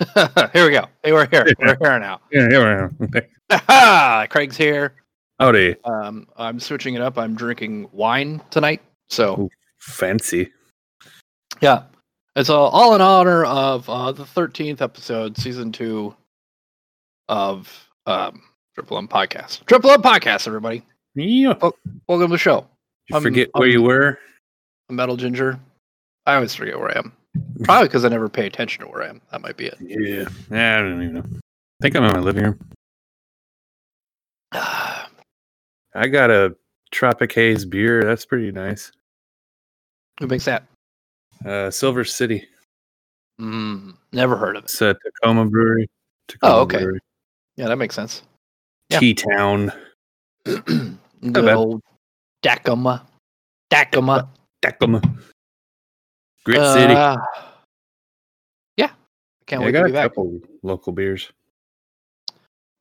here we go. Hey, we're here. We're here now. Yeah, here we are. Aha! Craig's here. Howdy. Um, I'm switching it up. I'm drinking wine tonight. So Ooh. Fancy. yeah, it's all, all in honor of uh, the 13th episode, season two of um, Triple M Podcast. Triple M Podcast, everybody. Yeah. Welcome to the show. You I'm- forget where I'm- you were? I'm Metal Ginger. I always forget where I am. Probably because I never pay attention to where I am. That might be it. Yeah. Yeah, I don't even know. I think I'm in my living room. I got a Tropic Haze beer. That's pretty nice. Who makes that? Uh, Silver City. Mm, never heard of it. It's a Tacoma brewery. Tacoma Oh, okay. Brewery. Yeah, that makes sense. Yeah. T Town. Good old Dacoma. Dacoma. Tacoma. Grit City. Uh, yeah. I can't Yeah, wait got to a be back. couple local beers.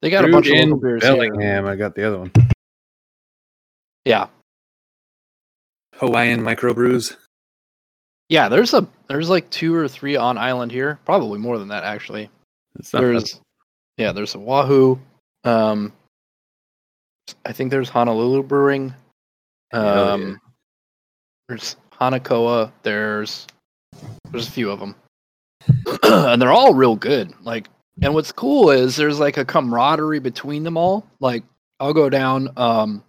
They got a bunch of local beers here. Bellingham. I got the other one. Yeah. Hawaiian microbrews. Yeah, there's a there's like two or three on island here. Probably more than that actually. It's not bad. there's yeah, there's a Wahoo. Um I think there's Honolulu Brewing. Um yeah. there's Hanakoa, there's there's a few of them. and they're all real good. Like and what's cool is there's like a camaraderie between them all. Like I'll go down um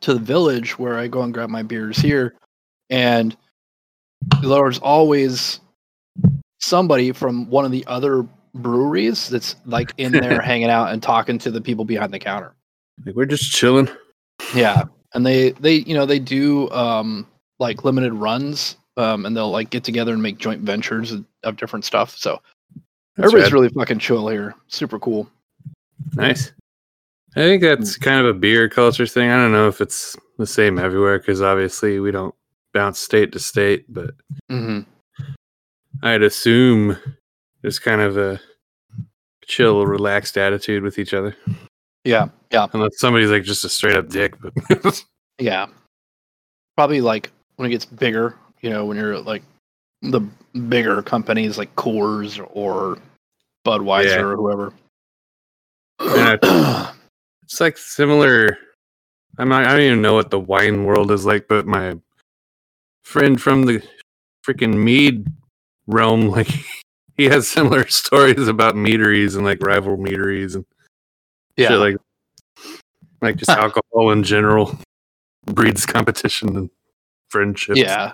to the village where I go and grab my beers here and there's always somebody from one of the other breweries that's like in there hanging out and talking to the people behind the counter. Like, we're just chilling. Yeah, and they they you know they do um like limited runs um and they'll like get together and make joint ventures of, different stuff. So That's everybody's rad. really fucking chill here. Super cool. nice. I think that's kind of a beer culture thing. I don't know if it's the same everywhere because obviously we don't bounce state to state, but hmm I'd assume there's kind of a chill, relaxed attitude with each other. Yeah, yeah, Unless somebody's like just a straight up dick, but yeah. Probably like when it gets bigger, you know, when you're like the bigger companies like Coors or Budweiser Yeah. or whoever. Yeah. it's like similar. I'm not, I don't even know what the wine world is like, but my friend from the freaking mead realm, like he has similar stories about meaderies and like rival meaderies and yeah, like like just alcohol in general breeds competition and friendships. yeah.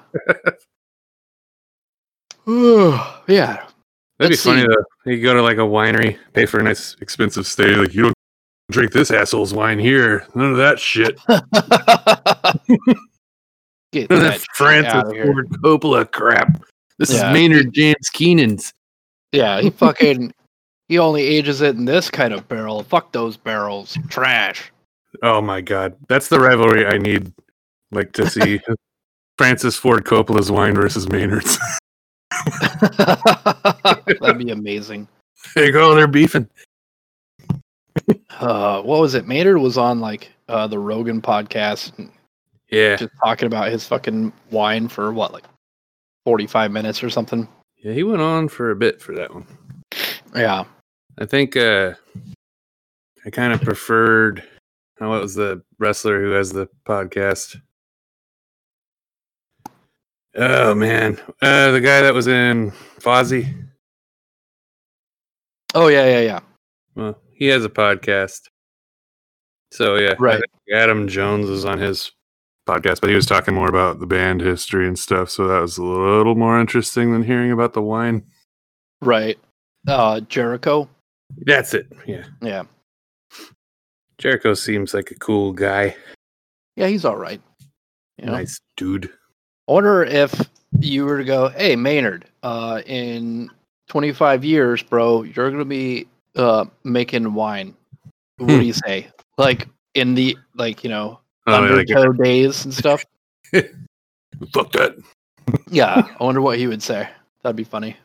yeah, That'd be Let's funny see. though. You go to like a winery, pay for a nice expensive stay, like you don't drink this asshole's wine here. None of that shit. Get None of that that Francis. Ford Coppola crap. This Yeah. is Maynard James Keenan's. Yeah, he fucking he only ages it in this kind of barrel. Fuck those barrels, trash. Oh my god. That's the rivalry I need like to see. Francis Ford Coppola's wine versus Maynard's. That'd be amazing. there you go, they're beefing. Uh, what was it? Maynard was on like uh, the Rogan podcast, and Yeah. just talking about his fucking wine for what, like forty five minutes or something. Yeah, he went on for a bit for that one. Yeah, I think uh I kind of preferred oh, what was the wrestler who has the podcast? Oh man. Uh the guy that was in Fozzy. Oh yeah, yeah, yeah. Well, he has a podcast. So yeah. Right. Adam Jones is on his podcast, but he was talking more about the band history and stuff, so that was a little more interesting than hearing about the wine. Right. Uh, Jericho. That's it. Yeah. Yeah, Jericho seems like a cool guy. yeah, he's all right. You know? Nice dude. I wonder if you were to go, hey Maynard, uh, in 25 years, bro, you're gonna be uh making wine. What do Hmm. you say? Like in the like you know Oh, like, undertow days and stuff. fuck that. Yeah, I wonder what he would say. That'd be funny.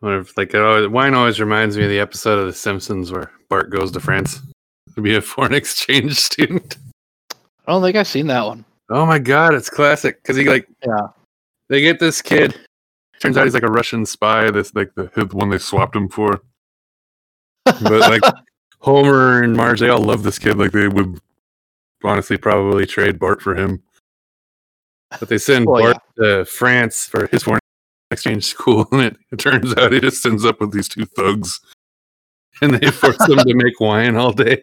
I Wonder if, like, it always, wine always reminds me of the episode of The Simpsons where Bart goes to France to be a foreign exchange student. I don't think I've seen that one. Oh my god, it's classic because he like Yeah. they get this kid. Turns out he's like a Russian spy. This like the, the one they swapped him for. But like Homer and Marge, they all love this kid. Like they would honestly probably trade Bart for him. But they send Well, Bart to France for his foreign exchange school, and it, it turns out he just ends up with these two thugs, and they force him to make wine all day.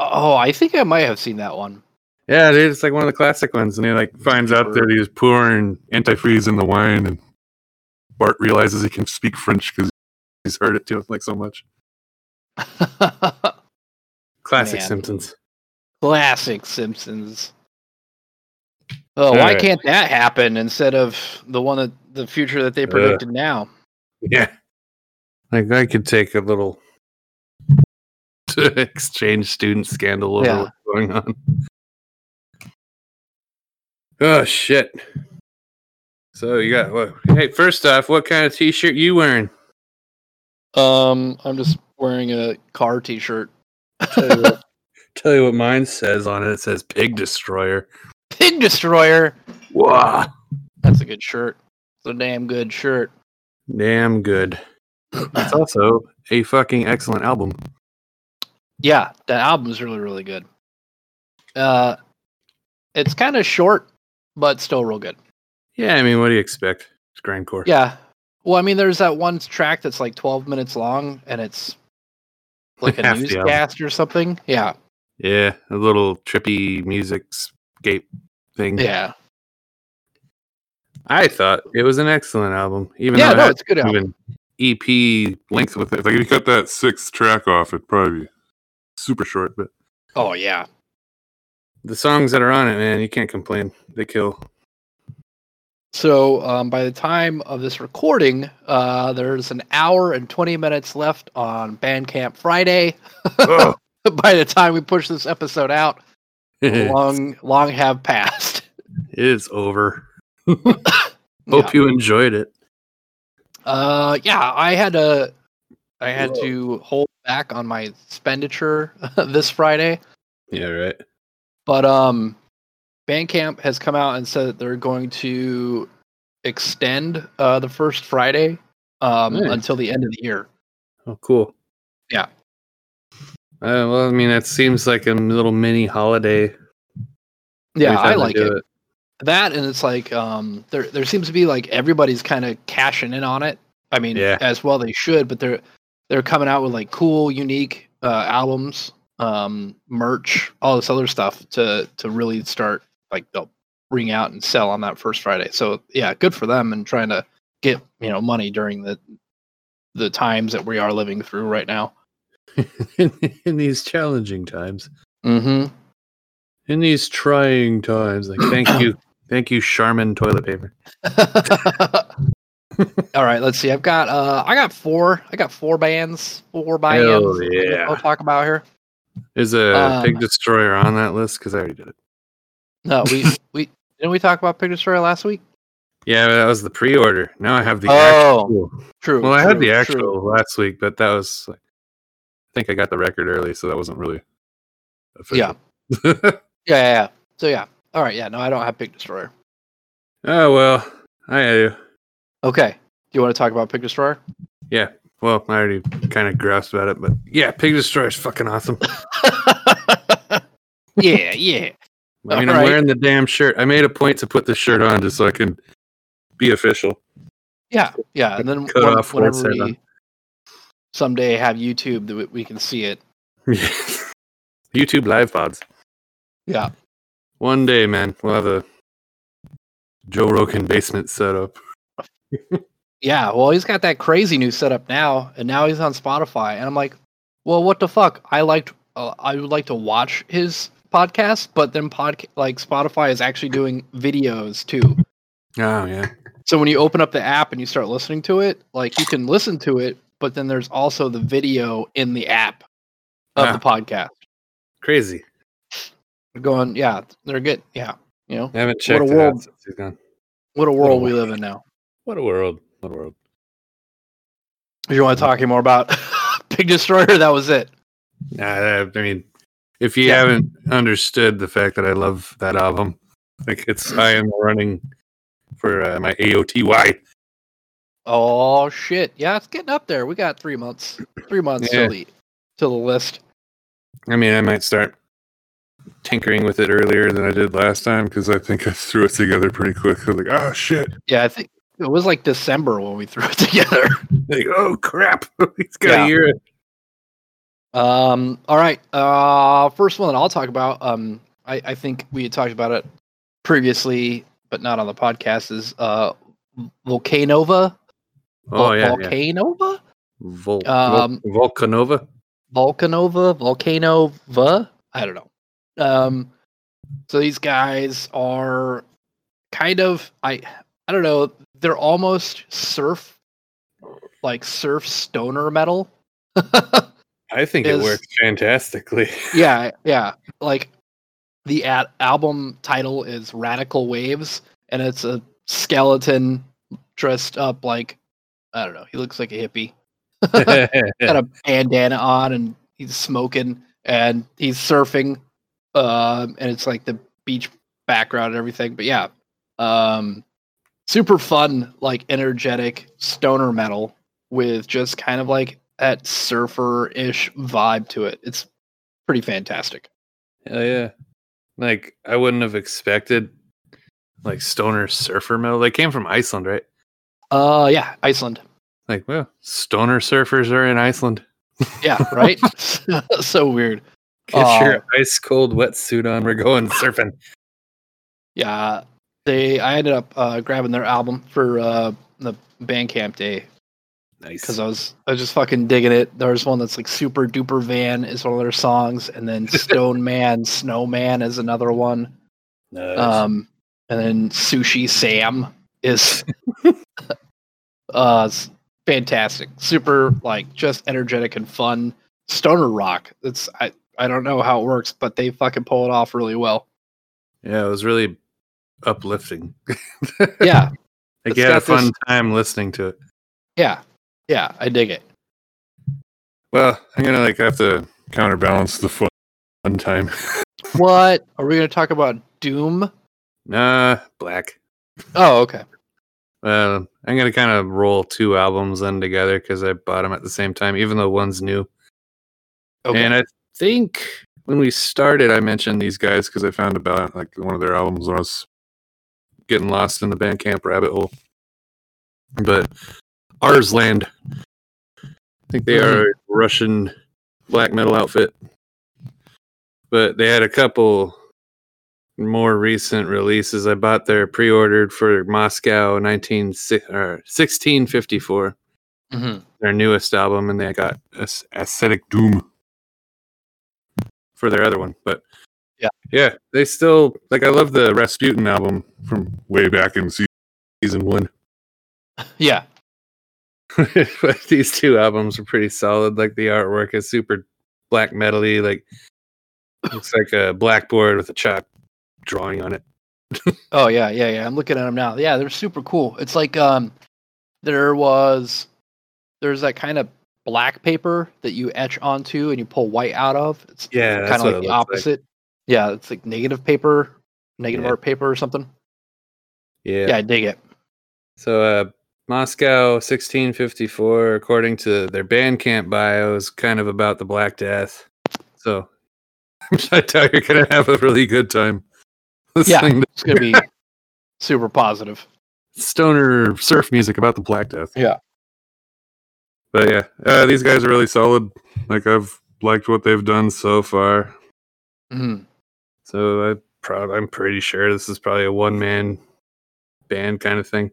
Oh, I think I might have seen that one. Yeah, dude, it's like one of the classic ones, and he like finds out that he's pouring antifreeze in the wine, and Bart realizes he can speak French because he's heard it too like so much. Classic Man. Simpsons. Classic Simpsons. Oh, All why right. can't that happen instead of the one that the future that they predicted now? Yeah, like I could take a little exchange student scandal over Yeah. what's going on. Oh shit! So you got what? Hey, first off, what kind of t-shirt you wearing? Um, I'm just wearing a car T-shirt. Tell you what, tell you what mine says on it. It says "Pig Destroyer." Pig Destroyer. Wow. That's a good shirt. It's a damn good shirt. Damn good. It's also a fucking excellent album. Yeah, that album is really really good. Uh, it's kind of short, but still real good. Yeah, I mean, what do you expect? It's grindcore. Yeah. Well, I mean, there's that one track that's like 12 minutes long, and it's like a Half the album. newscast or something. Yeah. Yeah, a little trippy music scape thing. Yeah. I thought it was an excellent album, even Yeah. though No, had it's a good album. EP length with it. Like if you cut that sixth track off, it'd probably be super short. But Oh yeah. The songs that are on it, man, you can't complain. They kill. So um, by the time of this recording, uh, there's an hour and 20 minutes left on Bandcamp Friday. oh, by the time we push this episode out, long long have passed. It is over. Yeah. Hope you enjoyed it. Uh, yeah, I had to, I had Whoa. to hold back on my expenditure this Friday, Yeah, right. But um, Bandcamp has come out and said that they're going to extend uh the first Friday um Nice. until the end of the year. Oh, cool. Yeah. Uh, well, I mean, that seems like a little mini holiday. Yeah, I like do it. That and it's like um there there seems to be like everybody's kind of cashing in on it. I mean, Yeah. as well they should, but they're they're coming out with like cool, unique uh albums, um merch, all this other stuff to to really start like they'll bring out and sell on that first Friday. So, yeah, good for them and trying to get, you know, money during the the times that we are living through right now. in, these challenging times, Mm-hmm. in these trying times. Like, thank you, thank you, Charmin toilet paper. All right, let's see. I've got uh I got four. I got four bands, four bands. That yeah. I'll talk about here. Is a Um, pig destroyer on that list? Because I already did it. No, we we didn't we talk about Pig Destroyer last week? Yeah, that was the pre-order. Now I have the Oh, actual. True. Well, I had the actual true. last week, but that was. Like, I think I got the record early, so that wasn't really. Yeah. Yeah, yeah, yeah. So yeah. All right, yeah, no, I don't have Pig Destroyer. oh well, I do. Okay. Do you want to talk about Pig Destroyer? Yeah. Well, I already kind of grasped about it, but yeah, Pig Destroyer is fucking awesome. yeah, yeah. I mean, All I'm right. wearing the damn shirt. I made a point to put this shirt on just so I can be official. Yeah, yeah. And then Cut when- off whenever we someday have YouTube that we- we can see it. YouTube live pods. Yeah. One day, man, we'll have a Joe Rogan basement set up. Yeah, well, he's got that crazy new setup now, and now he's on Spotify, and I'm like, well, what the fuck? I liked, uh, I would like to watch his podcast, but then pod like Spotify is actually doing videos too. Oh yeah. So when you open up the app and you start listening to it, like you can listen to it, but then there's also the video in the app of Ah. the podcast. Crazy. Going, yeah, they're good. Yeah, you know, I haven't What a checked world. out since he's what a world we live in now. What a world. What a world. If you want to talk any more about Pig Destroyer, that was it. Nah, I I mean, if you Yeah. haven't understood the fact that I love that album, like it's I am running for uh, my AOTY. Oh shit! Yeah, it's getting up there. We got three months. Three months Yeah. till the till the list. I mean, I might start tinkering with it earlier than I did last time because I think I threw it together pretty quick. I was like, oh shit! Yeah, I think it was like December when we threw it together. Like, oh crap! He's got Yeah. a year. Um. All right. Uh. First one that I'll talk about. Um. I I think we had talked about it previously, but not on the podcast. Is uh Volcanova. Oh Vol- yeah, yeah. Volcanova. Vol- Vol- Um, Volcanova. Volcanova, Volcanova. I don't know. Um, so these guys are kind of I I don't know. They're almost surf, like surf stoner metal. I think is- it works fantastically. yeah, yeah. Like the ad- album title is Radical Waves, and it's a skeleton dressed up like I don't know. He looks like a hippie. got a bandana on and he's smoking and he's surfing um and it's like the beach background and everything but yeah um super fun like energetic stoner metal with just kind of like that surfer-ish vibe to it it's pretty fantastic Hell yeah. Like I wouldn't have expected like stoner surfer metal. They came from Iceland, right? uh yeah iceland Like, well, stoner surfers are in Iceland. yeah right so weird Get your Oh. ice cold wetsuit on. We're going surfing. yeah they i ended up uh grabbing their album for uh the bandcamp day Nice. because I was I was just fucking digging it. There's one that's like Super Duper Van is one of their songs, and then Stone Man Snowman is another one. Nice. Um, and then Sushi Sam is uh fantastic. Super like just energetic and fun stoner rock. It's I I don't know how it works, but they fucking pull it off really well. yeah, it was really uplifting. Yeah, like you had a got this- fun time listening to it. yeah, yeah. I dig it. Well, I'm gonna like have to counterbalance the fun time. What are we gonna talk about? Doom? nah, black. Oh, okay. Uh, I'm gonna kind of roll two albums in together because I bought them at the same time, even though one's new. Okay. And I think when we started, I mentioned these guys because I found about like one of their albums when I was getting lost in the Bandcamp rabbit hole. But Ars Land, I think they are a Russian black metal outfit. But they had a couple more recent releases. I bought their pre-ordered for Moscow 19 or 1654 Mhm. their newest album, and they got As- Ascetic Doom for their other one. But Yeah. yeah, they still like. I love the Rasputin album from way back in season one. Yeah. but these two albums are pretty solid. Like the artwork is super black metally. Like looks like a blackboard with a chalk drawing on it. Oh yeah, yeah, yeah. I'm looking at them now. Yeah, they're super cool. It's like um, there was there's that kind of black paper that you etch onto and you pull white out of. It's Yeah, kind of like the opposite. like. Yeah, it's like negative paper, negative Yeah. art paper or something. Yeah. Yeah, I dig it. So, uh, Moscow 1654, according to their Bandcamp bio, is kind of about the Black Death. So, I tell you, you're going to have a really good time Yeah. listening It's gonna be super positive. stoner surf music about the Black Death. Yeah. But yeah, uh, these guys are really solid. Like, I've liked what they've done so far. Mhm. So, I proud, I'm pretty sure this is probably a one man band kind of thing.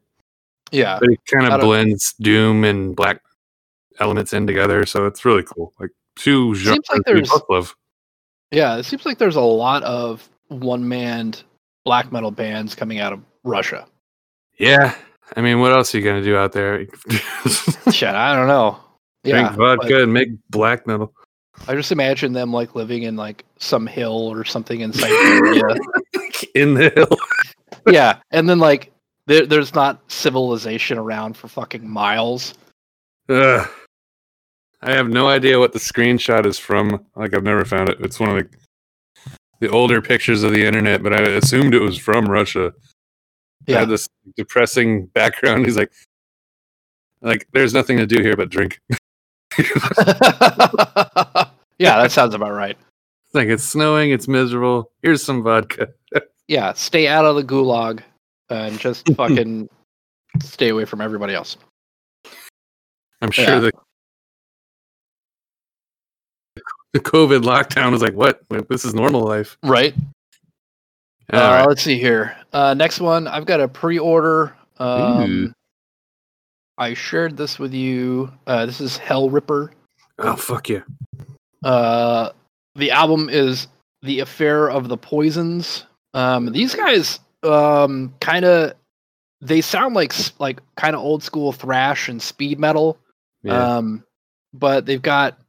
Yeah, but it kind of blends doom and black elements in together so it's really cool like two genres like we both love yeah. It seems like there's a lot of one man black metal bands coming out of Russia. yeah I mean, what else are you gonna do out there? Shit, I don't know. Drink Yeah, vodka but and make black metal. I just imagine them like living in like some hill or something in Siberia. in the hill. yeah, and then like there, there's not civilization around for fucking miles. Ugh. I have no idea what the screenshot is from. Like I've never found it. It's one of the the older pictures of the internet, but I assumed it was from Russia. Yeah, had this depressing background. He's like, like there's nothing to do here but drink. yeah, that sounds about right. like it's snowing, it's miserable. Here's some vodka. Yeah, stay out of the gulag and just fucking stay away from everybody else. I'm sure Yeah. the the COVID lockdown was like, what? This is normal life. Right. All uh, right. Let's see here. Uh, next one, I've got a pre-order. Um. I shared this with you. Uh, this is Hellripper. Oh fuck yeah. Uh, the album is The Affair of the Poisons. Um, these guys, um, kind of, they sound like like kind of old school thrash and speed metal. Yeah. Um, but they've got,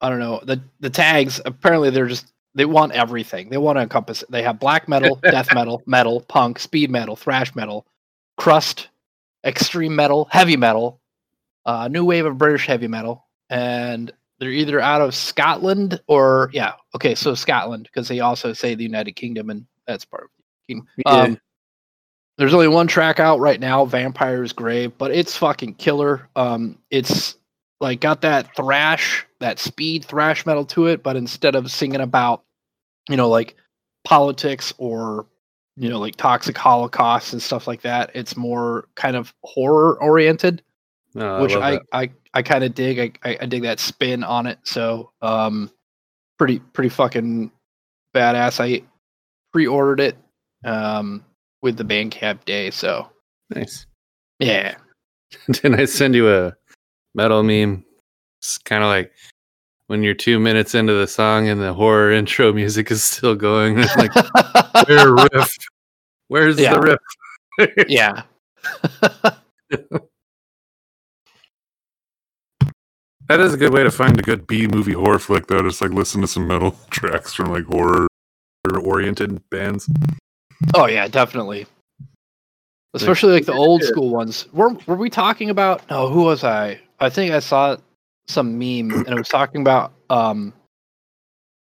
I don't know, the the tags. Apparently, they're just they want everything. They want to encompass. it. They have black metal, death metal, metal, punk, speed metal, thrash metal, crust, extreme metal, heavy metal, uh, new wave of British heavy metal, and they're either out of Scotland or yeah, okay, so Scotland because they also say the United Kingdom and that's part of the kingdom. Yeah. Um, there's only one track out right now, Vampire's Grave, but it's fucking killer. Um, it's like got that thrash, that speed thrash metal to it, but instead of singing about, you know, like politics or you know, like toxic holocaust and stuff like that, it's more kind of horror oriented No, which love I. I, I kind of dig. I, I I dig that spin on it. So um, pretty pretty fucking badass. I pre-ordered it um with the Bandcamp day. So nice. yeah, Didn't I send you a metal meme? It's kind of like when you're two minutes into the song and the horror intro music is still going. It's like, where riff? Where's Yeah. the riff? yeah. That is a good way to find a good B movie horror flick, though. Just like listen to some metal tracks from like horror oriented bands. oh yeah, definitely. Especially like the old school ones. Were were we talking about? No, who was I? I think I saw some meme and it was talking about um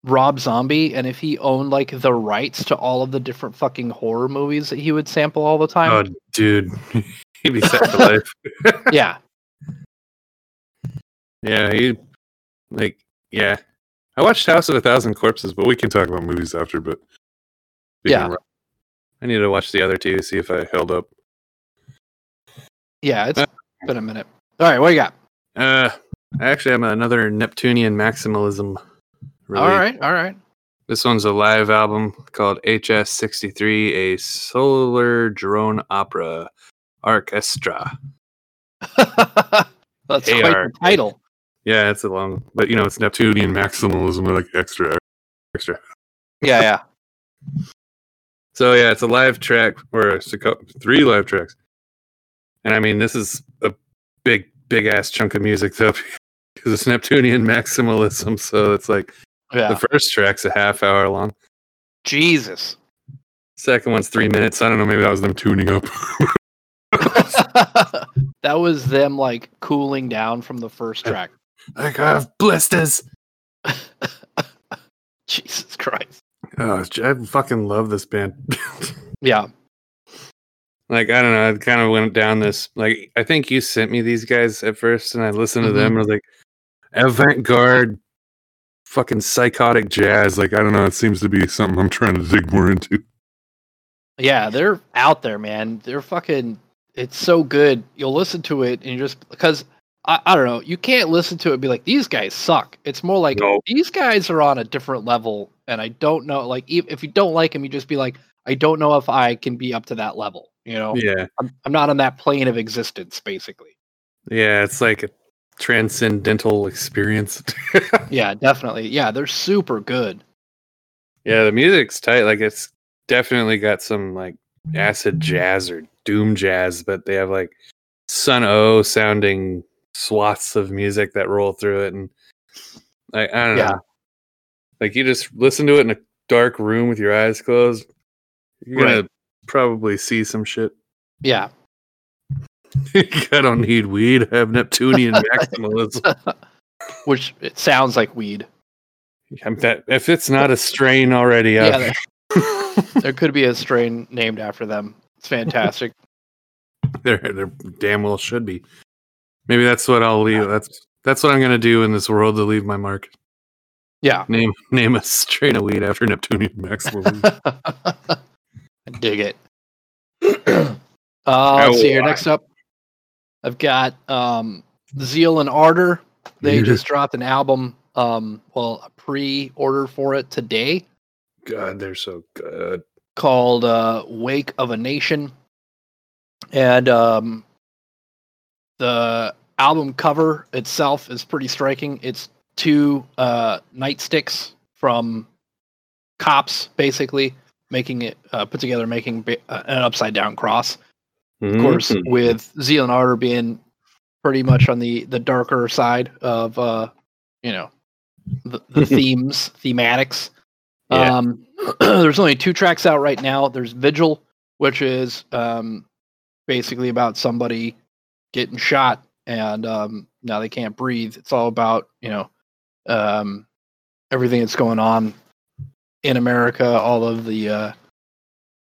Rob Zombie and if he owned like the rights to all of the different fucking horror movies that he would sample all the time. oh, dude, he'd be set for life. yeah. Yeah, he like yeah. I watched House of a Thousand Corpses, but we can talk about movies after. But Yeah. Rob, I need to watch the other two to see if I held up. Yeah, it's been a minute. All right, what you got? Uh, I actually have another Neptunian maximalism. All right, all right. This one's a live album called HS63, a solar drone opera orchestra. That's AR. quite the title. Yeah, it's a long, but you know, it's Neptunian. Neptunian maximalism, like extra, extra. Yeah, yeah. So yeah, it's a live track, or a three live tracks. And I mean, this is a big, big ass chunk of music, though, because it's Neptunian maximalism. So it's like Yeah. the first track's a half hour long. Jesus. Second one's three minutes. I don't know. Maybe that was them Tuning up. that was them like cooling down from the first track. Like I have blisters. Jesus Christ. Oh, I fucking love this band. Yeah. Like I don't know, I kind of went down this. Like I think you sent me these guys at first, and I listened to them, mm-hmm. and I was like, Avant-garde, fucking psychotic jazz. Like I don't know. It seems to be something I'm trying to dig more into. Yeah, they're out there, man. They're fucking it's so good. You'll listen to it and you just because I, I don't know, you can't listen to it and be like, these guys suck. It's more like No. these guys are on a different level and I don't know like if you don't like them, you just be like, I don't know if I can be up to that level. You know? yeah, I'm, I'm not on that plane of existence, basically. yeah, it's like a transcendental experience. Yeah, definitely. Yeah, they're super good. yeah, the music's tight. Like it's definitely got some like acid jazz or doom jazz, but they have like Sunn O))) sounding swaths of music that roll through it, and I, I don't Yeah. know. Like you just listen to it in a dark room with your eyes closed, you're gonna Right. Probably see some shit. Yeah. I don't need weed. I have Neptunian maximalism. Which it sounds like weed. That, if it's not a strain already, Yeah. Uh, there, there could be a strain named after them. It's fantastic. there, there damn well should be. Maybe that's what I'll leave. That's that's what I'm gonna do in this world to leave my mark. yeah. Name name a strain of weed after Neptunian maximalism. I dig it. uh, let's see here. Next up, I've got um, Zeal and Ardor. They Yeah. just dropped an album. Um, well, a pre-order for it today God, they're so good. called uh, "Wake of a Nation," and um, the album cover itself is pretty striking. It's two uh, nightsticks from cops, basically making it uh, put together, making ba- uh, an upside down cross. Of course, with Zeal and Ardor being pretty much on the the darker side of uh, you know the, the themes, thematics. Yeah. Um, there's only two tracks out right now. There's Vigil, which is um, basically about somebody getting shot and um, now they can't breathe. It's all about you know um, everything that's going on in America, all of the uh,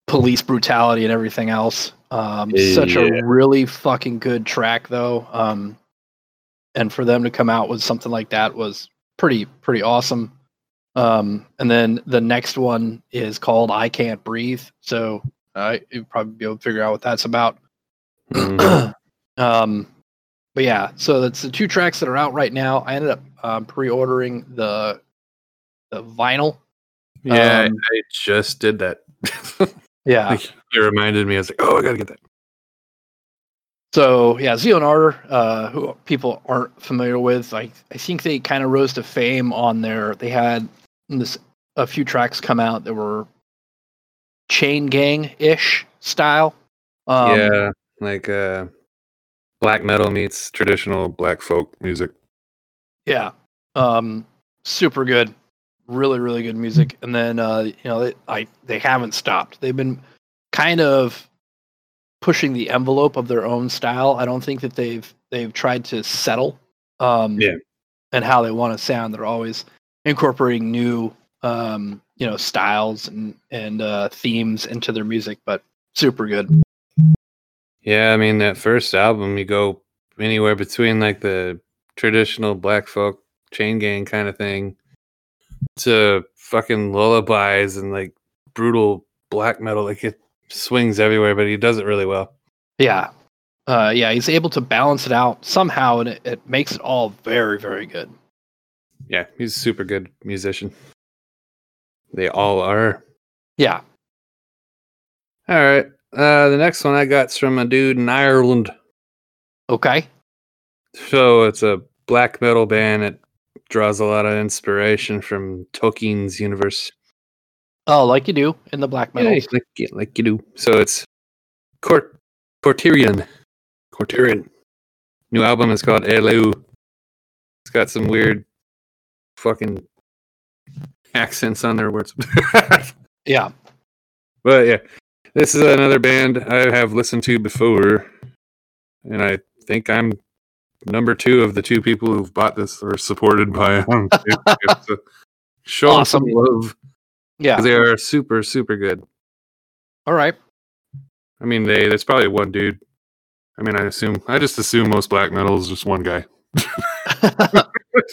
police brutality and everything else. Um, Such a really fucking good track, though. Um, and for them to come out with something like that was pretty pretty awesome. Um, and then the next one is called "I Can't Breathe," so uh, you'd probably be able to figure out what that's about. Mhm. um, but yeah, so that's the two tracks that are out right now. I ended up um, pre-ordering the the vinyl. Yeah, Um, I just did that. Yeah. Like, it reminded me. I was like, oh, I gotta get that. So yeah, Zeal and Ardor, uh, who people aren't familiar with, like I think they kind of rose to fame on their. They had this a few tracks come out that were chain gang ish style. Um, yeah, like uh, black metal meets traditional black folk music. Yeah. Um super good. Really really good music. And then uh you know they, I they haven't stopped. They've been kind of pushing the envelope of their own style. I don't think that they've they've tried to settle um Yeah. and how they want to sound. They're always incorporating new um you know styles and and uh themes into their music, but super good. Yeah, I mean that first album, you go anywhere between like the traditional black folk chain gang kind of thing to fucking lullabies and like brutal black metal. Like it swings everywhere, but he does it really well. Yeah. Uh yeah, he's able to balance it out somehow and it, it makes it all very, very good. Yeah, he's a super good musician. They all are. Yeah. All right. Uh, the next one I got's from a dude in Ireland. Okay. So it's a black metal band that draws a lot of inspiration from Tolkien's universe. Oh, like you do in the black metal. Yeah, like, like you do. So it's Court Cortirion. Cortirion. New album is called Elu. It's got some weird fucking accents on their words. Yeah. but yeah, this is another band I have listened to before, and I think I'm number two of the two people who've bought this or supported by on Facebook. so show 'em some love Yeah. they are super super good. All right. I mean, they there's probably one dude. I mean, I assume I just assume most black metal is just one guy.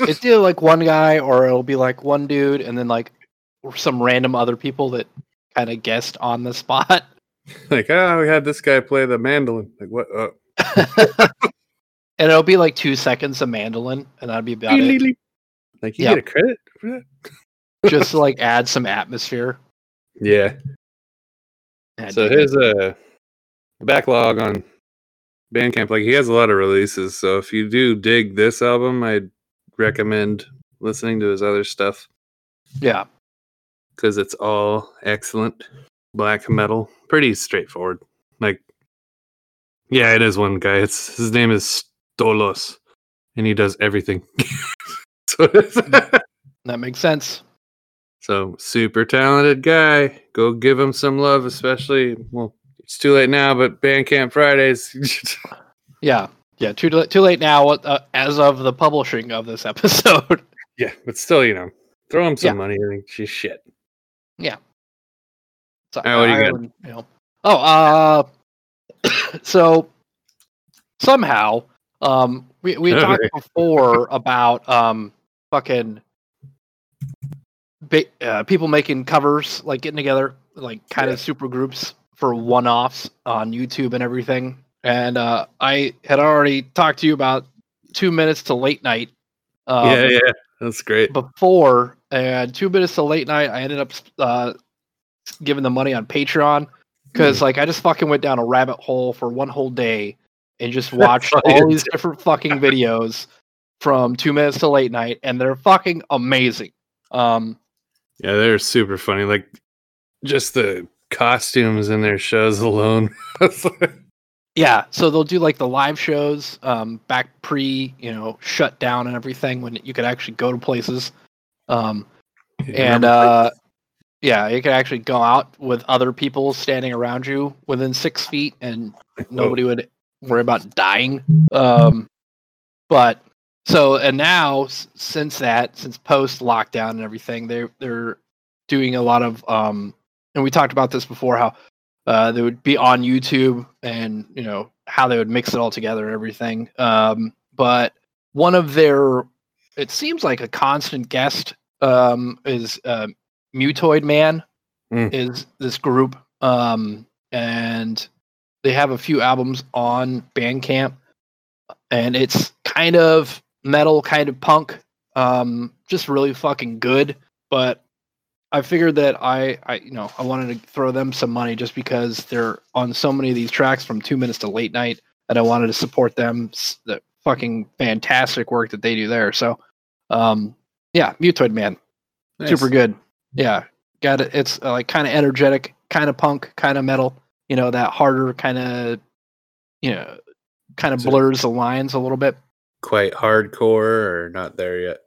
it's either like one guy or it'll be like one dude and then like some random other people that kind of guessed on the spot. like, ah, we had this guy play the mandolin. Like, what? Uh, and it'll be like two seconds of mandolin and that'd be about it. like, you Yep. get a credit for that? Just to like add some atmosphere. Yeah. Yeah, So dig it. his uh backlog on Bandcamp, like he has a lot of releases. So if you do dig this album, I'd recommend listening to his other stuff yeah. because it's all excellent. black metal. Pretty straightforward. Like, yeah, it is one guy. It's his name is Stolos, and he does everything. so, That makes sense. so super talented guy. Go give him some love, especially. Well, it's too late now, but Bandcamp Fridays. Yeah, yeah. Too too late now. Uh, as of the publishing of this episode. yeah, but still, you know, throw him some Yeah. money. I think she's shit. So, Alright, what you you know. Oh, uh, so somehow, um, we we had talked before about um, fucking ba- uh, people making covers, like getting together, like kind of super groups for one-offs on YouTube and everything. And uh, I had already talked to you about two minutes to late night. Um, yeah, yeah, that's great. before and two minutes to late night i ended up uh giving the money on patreon because like i just fucking went down a rabbit hole for one whole day and just watched all you all these different fucking videos from two minutes to late night and they're fucking amazing um Yeah, they're super funny. Like just the costumes in their shows alone. Yeah so they'll do like the live shows um back pre you know shut down and everything when you could actually go to places um and uh yeah you could actually go out with other people standing around you within six feet and nobody would worry about dying. Um but so and now since that since post lockdown and everything they're they're doing a lot of um and we talked about this before how uh they would be on youtube and you know how they would mix it all together and everything. Um but one of their it seems like a constant guest um is uh, mutoid man Mm. is this group. Um and they have a few albums on bandcamp and it's kind of metal kind of punk um just really fucking good. But i figured that i i you know i wanted to throw them some money just because they're on so many of these tracks from two minutes to late night and i wanted to support them the fucking fantastic work that they do there. So um yeah mutoid man. Nice. super good. Yeah. Got it. It's uh, like kind of energetic kind of punk kind of metal you know that harder kind of you know kind of blurs the lines a little bit quite hardcore or not there yet.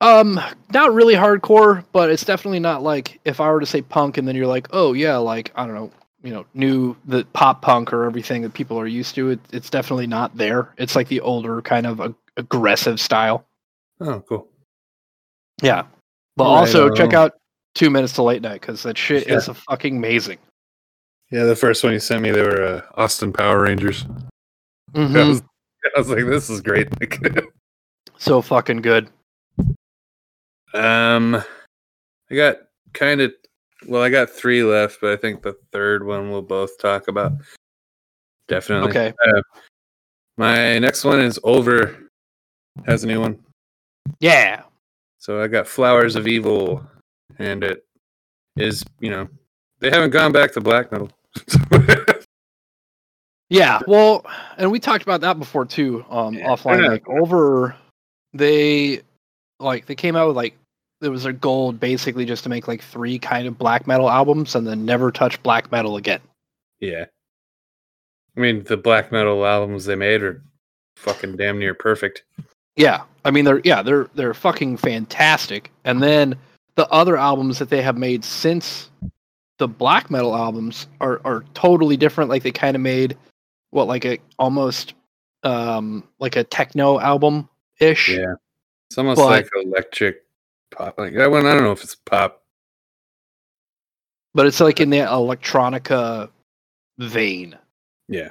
um not really hardcore but it's definitely not like if i were to say punk and then you're like oh yeah like i don't know you know new the pop punk or everything that people are used to it, it's definitely not there it's like the older kind of ag- aggressive style Oh, cool. yeah but Right also check out two minutes to late night because that shit Yeah. is fucking amazing Yeah, the first one you sent me, they were uh, Austin Power Rangers. I, Mhm. was, I was like, this is great. so fucking good um, I got kind of, well, I got three left, but I think the third one we'll both talk about. Definitely. Okay. Uh, my next one is Ulver. Has a new one. yeah So I got Flowers of Evil, and it is, you know, they haven't gone back to black metal. Yeah, well, and we talked about that before too, um, Yeah. offline. Like Ulver, they like they came out with like it was a goal basically just to make like three kind of black metal albums and then never touch black metal again. yeah. I mean, the black metal albums they made are fucking damn near perfect. Yeah, I mean they're yeah they're they're fucking fantastic. And then the other albums that they have made since the black metal albums are are totally different. Like they kind of made what like a almost um like a techno album ish. Yeah. It's almost But- like electric pop. Like that one, I don't know if it's pop. but it's like in the electronica vein Yeah.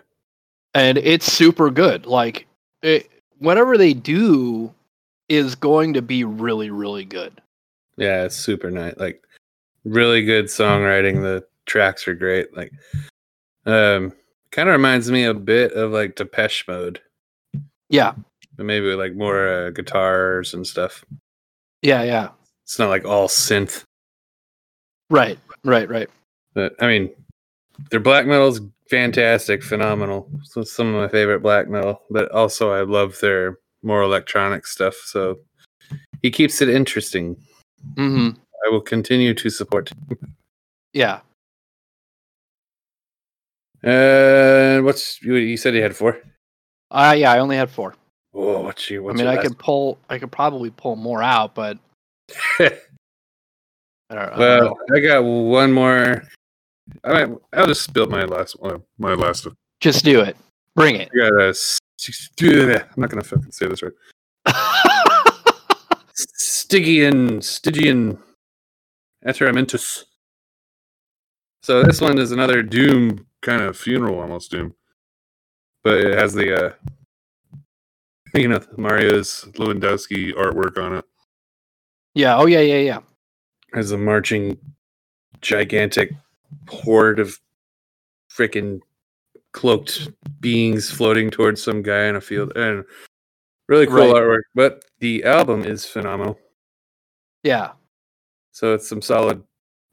and it's super good like it, whatever they do is going to be really really good Yeah, it's super nice. Like really good songwriting. The tracks are great. Like um kind of reminds me a bit of like Depeche Mode. yeah But maybe like more uh, guitars and stuff. yeah yeah It's not like all synth. right right right But I mean, their black metal's fantastic, phenomenal. So some of my favorite black metal. But also I love their more electronic stuff. So he keeps it interesting. hmm I will continue to support. yeah Uh, what's you, you said you had four? Uh yeah, I only had four. Oh, what's your? I mean, your I could pull, I could probably pull more out, but? I don't, I don't well. I got one more. I might, I'll just spill my last one. My last of just do it. Bring it. I got a. I'm not gonna fucking say this right. Stygian, Stygian Atramentus. So this one is another Doom kind of funeral almost doom. but it has the uh you know Mariusz Lewandowski artwork on it. yeah. Oh yeah, yeah, yeah. has a marching gigantic horde of freaking cloaked beings floating towards some guy in a field and really cool Right. artwork but the album is phenomenal Yeah. So it's some solid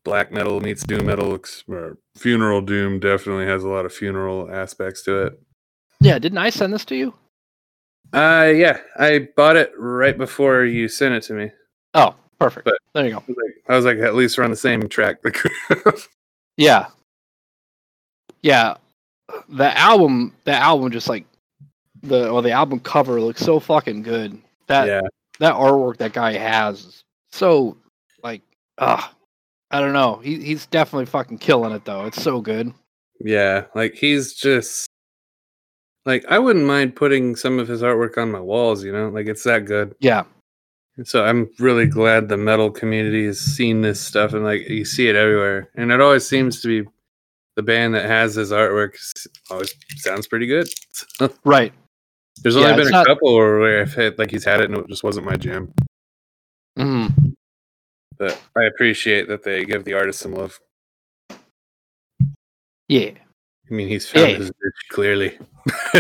black metal meets doom metal Or funeral doom definitely has a lot of funeral aspects to it. Yeah. Didn't I send this to you? uh yeah i bought it right before you sent it to me Oh, perfect. But- there you go. I was like, I was like at least we're on the same track Yeah. Yeah. The album, the album just like the well, the album cover looks so fucking good. That yeah that artwork that guy has is so like ah I don't know. He he's definitely fucking killing it though. It's so good. Yeah, like he's just like I wouldn't mind putting some of his artwork on my walls, you know, like it's that good. Yeah. So I'm really glad the metal community has seen this stuff and like you see it everywhere. And it always seems to be the band that has his artwork always sounds pretty good. Right. There's Yeah, only it's been a not- couple where I've had like he's had it and it just wasn't my jam. hmm But I appreciate that they give the artist some love. Yeah. I mean, he's found Yeah. his niche clearly.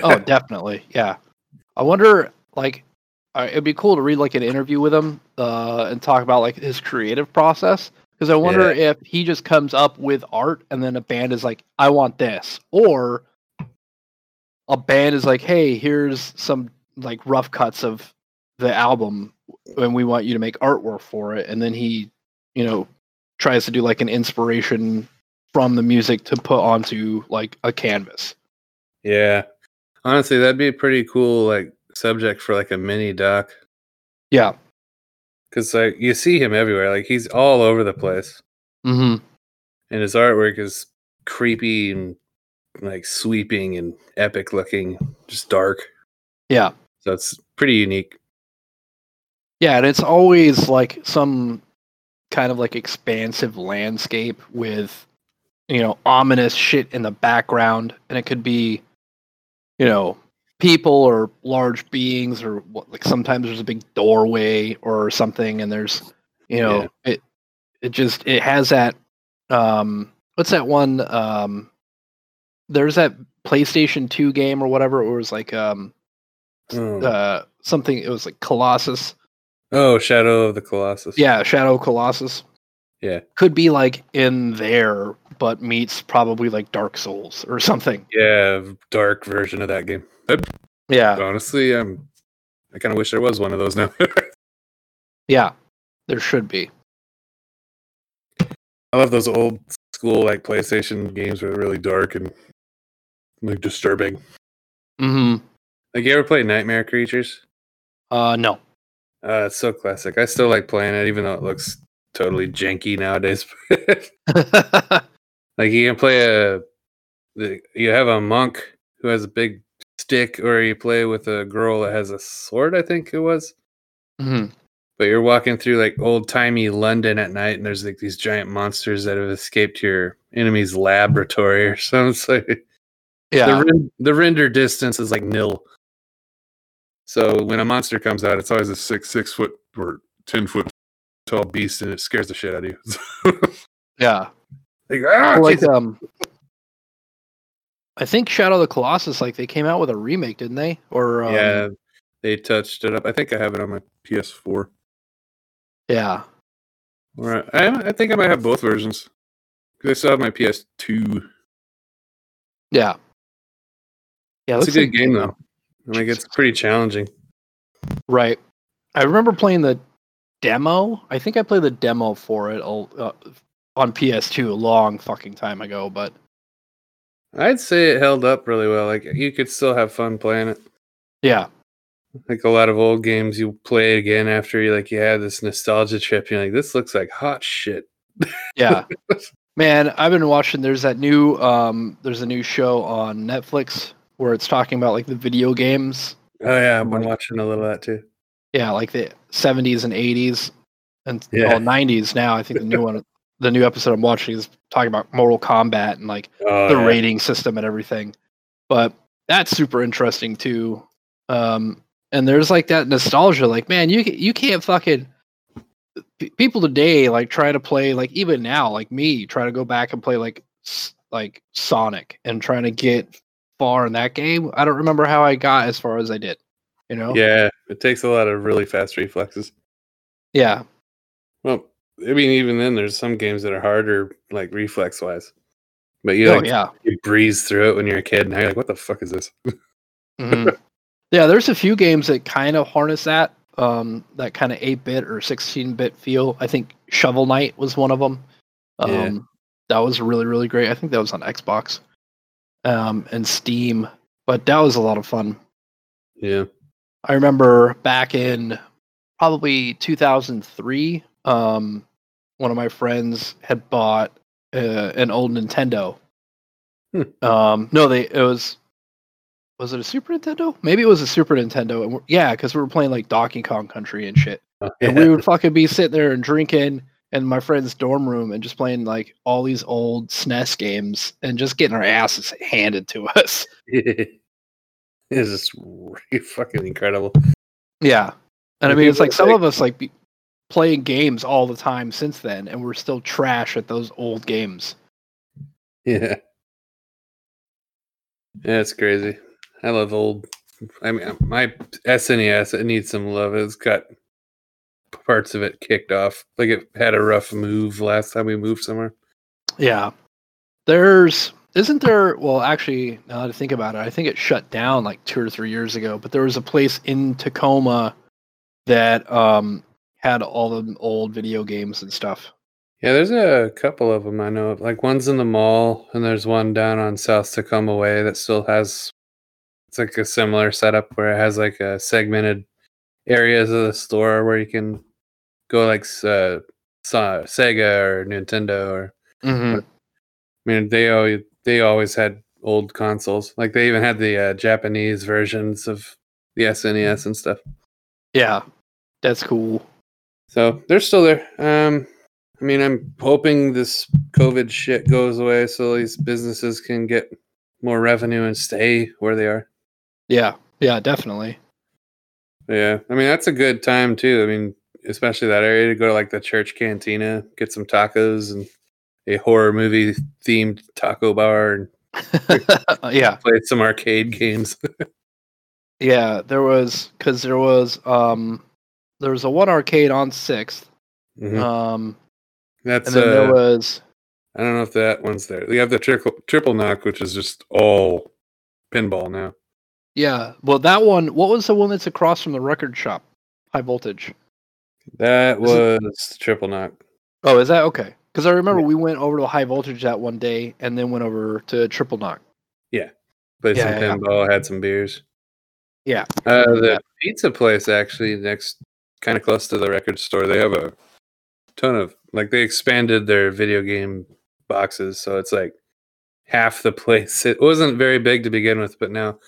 Oh, definitely. Yeah. I wonder, like, it'd be cool to read like an interview with him uh, and talk about like his creative process. Because I wonder if he just comes up with art and then a band is like, "I want this," or a band is like, "Hey, here's some like rough cuts of the album, and we want you to make artwork for it." And then he, you know, tries to do like an inspiration from the music to put onto like a canvas. Yeah. Honestly, that'd be a pretty cool like subject for like a mini doc. Yeah. Cause like you see him everywhere. Like he's all over the place. Mm-hmm. And his artwork is creepy and like sweeping and epic looking, just dark. Yeah. So it's pretty unique. Yeah, and it's always like some kind of like expansive landscape with you know ominous shit in the background and it could be you know people or large beings or what like sometimes there's a big doorway or something and there's you know Yeah. it it just it has that um what's that one um there's that PlayStation 2 game or whatever it was like um Oh, uh something it was like Colossus Oh, Shadow of the Colossus. Yeah, Shadow Colossus. Yeah. Could be like in there, but meets probably like Dark Souls or something. Yeah, dark version of that game. But Yeah. honestly, I'm I kind of wish there was one of those now. Yeah. There should be. I love those old school like PlayStation games where they're really dark and like disturbing. Mm-hmm. Like you ever play Nightmare Creatures? Uh no. Uh, it's so classic. I still like playing it, even though it looks totally janky nowadays. like you can play a, you have a monk who has a big stick, or you play with a girl that has a sword. I think it was. hmm But you're walking through like old timey London at night, and there's like these giant monsters that have escaped your enemy's laboratory or something. It's like Yeah. the, the render distance is like nil. So when a monster comes out, it's always a Six six foot or ten foot tall beast, and it scares the shit out of you. yeah. like, ah, like Jesus." um I think Shadow of the Colossus, like they came out with a remake, didn't they? Or um, yeah, they touched it up. I think I have it on my PS4. yeah. Or I, I think I might have both versions. 'Cause I still have my PS2. Yeah. Yeah, It's a good like- game though. Like it's pretty challenging. Right. I remember playing the demo. I think I played the demo for it uh, on PS2 a long fucking time ago, but I'd say it held up really well. Like you could still have fun playing it. Yeah, Like a lot of old games, you play again after you like you had this nostalgia trip. You're like, this looks like hot shit. yeah. Man, I've been watching. There's that new um, there's a new show on Netflix where it's talking about like the video games. Oh yeah, I've been watching a little of that too. Yeah, like the 70s and 80s and Yeah. well, 90s now. I think the new one, the new episode I'm watching is talking about Mortal Kombat and like Oh, the yeah. rating system and everything. But that's super interesting too. Um, and there's like that nostalgia. Like, man, you you can't fucking people today like try to play like even now like me try to go back and play like like Sonic and trying to get far in that game. I don't remember how I got as far as I did. You know? Yeah, it takes a lot of really fast reflexes. Yeah. Well, I mean, even then, there's some games that are harder, like reflex wise. But you oh like yeah. you breeze through it when you're a kid, and now you're like, "What the fuck is this?" Mhm. yeah, there's a few games that kind of harness that um, that kind of 8-bit or 16-bit feel. I think Shovel Knight was one of them. Um, Yeah. That was really really great. I think that was on Xbox um, and Steam, but that was a lot of fun. Yeah, I remember back in probably 2003, um, one of my friends had bought uh, an old Nintendo. Hmm. Um, no, they it was was it a Super Nintendo? Maybe it was a Super Nintendo. And yeah, because we were playing like Donkey Kong Country and shit. Oh, And we would fucking be sitting there and drinking in my friend's dorm room and just playing like all these old SNES games and just getting our asses handed to us. it's just really fucking incredible. Yeah. And I mean, it's like some of us like be playing games all the time since then, and we're still trash at those old games. Yeah, yeah, it's crazy. I love old. I mean, my SNES it needs some love. It's got parts of it kicked off. Like it had a rough move last time we moved somewhere. Yeah. There's isn't there well actually now that I think about it, I think it shut down like two or three years ago, but there was a place in Tacoma that um had all the old video games and stuff. Yeah, there's a couple of them I know of. Like one's in the mall, and there's one down on South Tacoma Way that still has. It's like a similar setup where it has like a segmented areas of the store where you can go like uh, Sega or Nintendo or. Mm-hmm. I mean, they always they always had old consoles. Like they even had the uh, Japanese versions of the SNES and stuff. Yeah. That's cool. So they're still there. Um, I mean, I'm hoping this COVID shit goes away so these businesses can get more revenue and stay where they are. Yeah. Yeah, definitely. Yeah, I mean that's a good time too. I mean, especially that area to go to like the church cantina, get some tacos and a horror movie themed taco bar and yeah. play some arcade games. Yeah, there was because there was um there was a one arcade on Sixth. Mhm. Um, That's and then uh, there was I don't know if that one's there. We have the triple triple knock, which is just all pinball now. yeah. Well, that one. What was the one that's across from the record shop? High voltage. That Is it- was triple knock. Oh, is that okay? Because I remember we went over to high voltage that one day, and then went over to triple knock. Yeah, played Yeah, some yeah, yeah. pinball, had some beers. Yeah. Uh, the that. pizza place actually next, kind of close to the record store. They have a ton of like they expanded their video game boxes, so it's like half the place. It wasn't very big to begin with, but now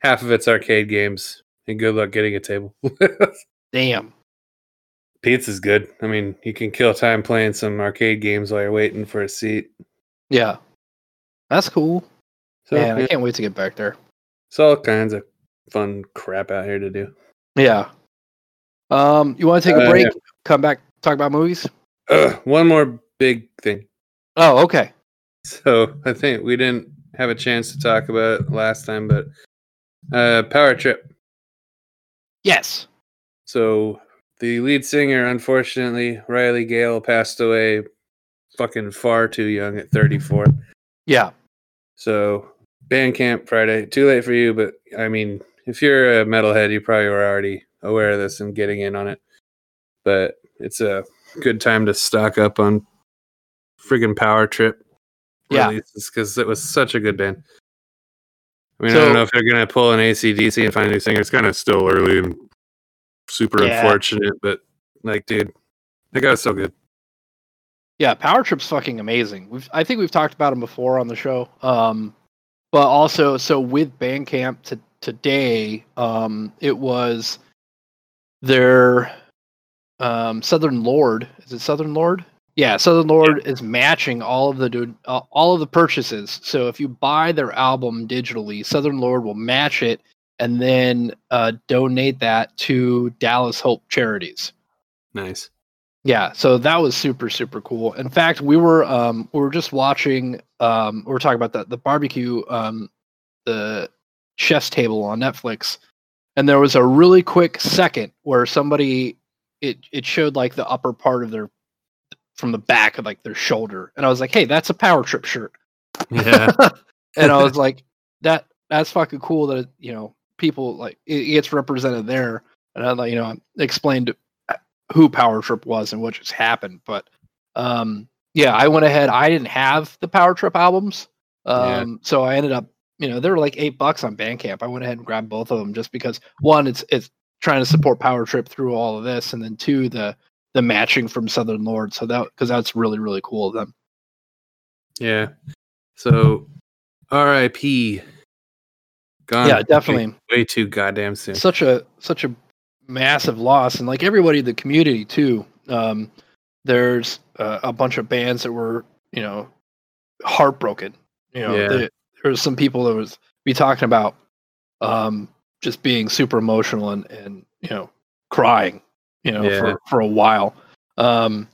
half of it's arcade games. And good luck getting a table. Damn. Pizza's good. I mean, you can kill time playing some arcade games while you're waiting for a seat. Yeah. That's cool. So Man, I can't wait to get back there. it's all kinds of fun crap out here to do. Yeah. Um, you want to take a Uh, break? Come back, talk about movies. Ugh, one more big thing. Oh, okay. So I think we didn't have a chance to talk about it last time, but uh, Power Trip. Yes. So the lead singer, unfortunately, Riley Gale, passed away fucking far too young at 34. Yeah. So Bandcamp Friday. Too late for you, but I mean, if you're a metalhead, you probably were already aware of this and getting in on it. But it's a good time to stock up on friggin' Power Trip. Yeah. releases because it was such a good band. I mean, I don't know if they're gonna pull an ACDC and find a new singer. It's kind of still early and super Yeah. unfortunate, but like, dude, that guy was so good. Yeah, Power Trip's fucking amazing. We've I think we've talked about him before on the show. Um, but also, so with Bandcamp to, today, um, it was their um, Southern Lord. Is it Southern Lord? Yeah, Southern Lord is matching all of the uh, all of the purchases. So if you buy their album digitally, Southern Lord will match it and then uh, donate that to Dallas Hope charities. Nice. Yeah, so that was super super cool. In fact, we were um we were just watching um we were talking about the the barbecue um the chef's table on Netflix and there was a really quick second where somebody it it showed like the upper part of their from the back of like their shoulder and I was like, "Hey, that's a power trip shirt." Yeah. and I was like, "That that's fucking cool that you know people like it gets represented there." And I like you know explained who Power Trip was and what just happened. But um, yeah, I went ahead. I didn't have the Power Trip albums, Yeah. um, so I ended up you know they were like eight bucks on Bandcamp. I went ahead and grabbed both of them just because one, it's it's trying to support Power Trip through all of this, and then two, the the matching from Southern Lord. So that because that's really really cool of them. yeah. So, R.I.P. Gone. Yeah, definitely. Way too goddamn soon. such a such a massive loss and like everybody in the community too um there's uh, a bunch of bands that were you know heartbroken you know Yeah. there, there was some people that was be talking about um just being super emotional and and you know crying you know Yeah. for for a while um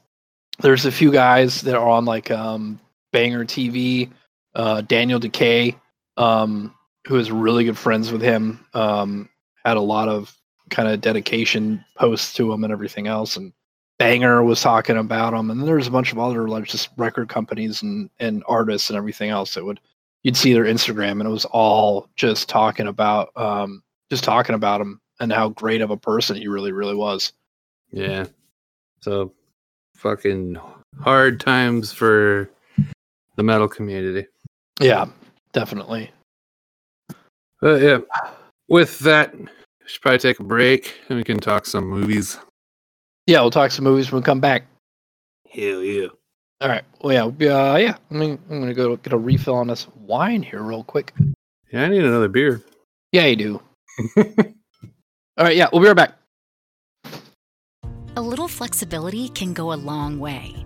there's a few guys that are on like um banger tv uh daniel dekay um who is really good friends with him um had a lot of kind of dedication posts to him and everything else and banger was talking about him and then there's a bunch of other like just record companies and and artists and everything else that would you'd see their instagram and it was all just talking about um just talking about him and how great of a person he really really was Yeah. So, fucking hard times for the metal community. yeah definitely But yeah, with that, we should probably take a break and we can talk some movies. yeah we'll talk some movies when we come back Hell yeah. all right well yeah uh, yeah i mean i'm gonna go get a refill on this wine here real quick Yeah, I need another beer. yeah you do all right yeah we'll be right back A little flexibility can go a long way.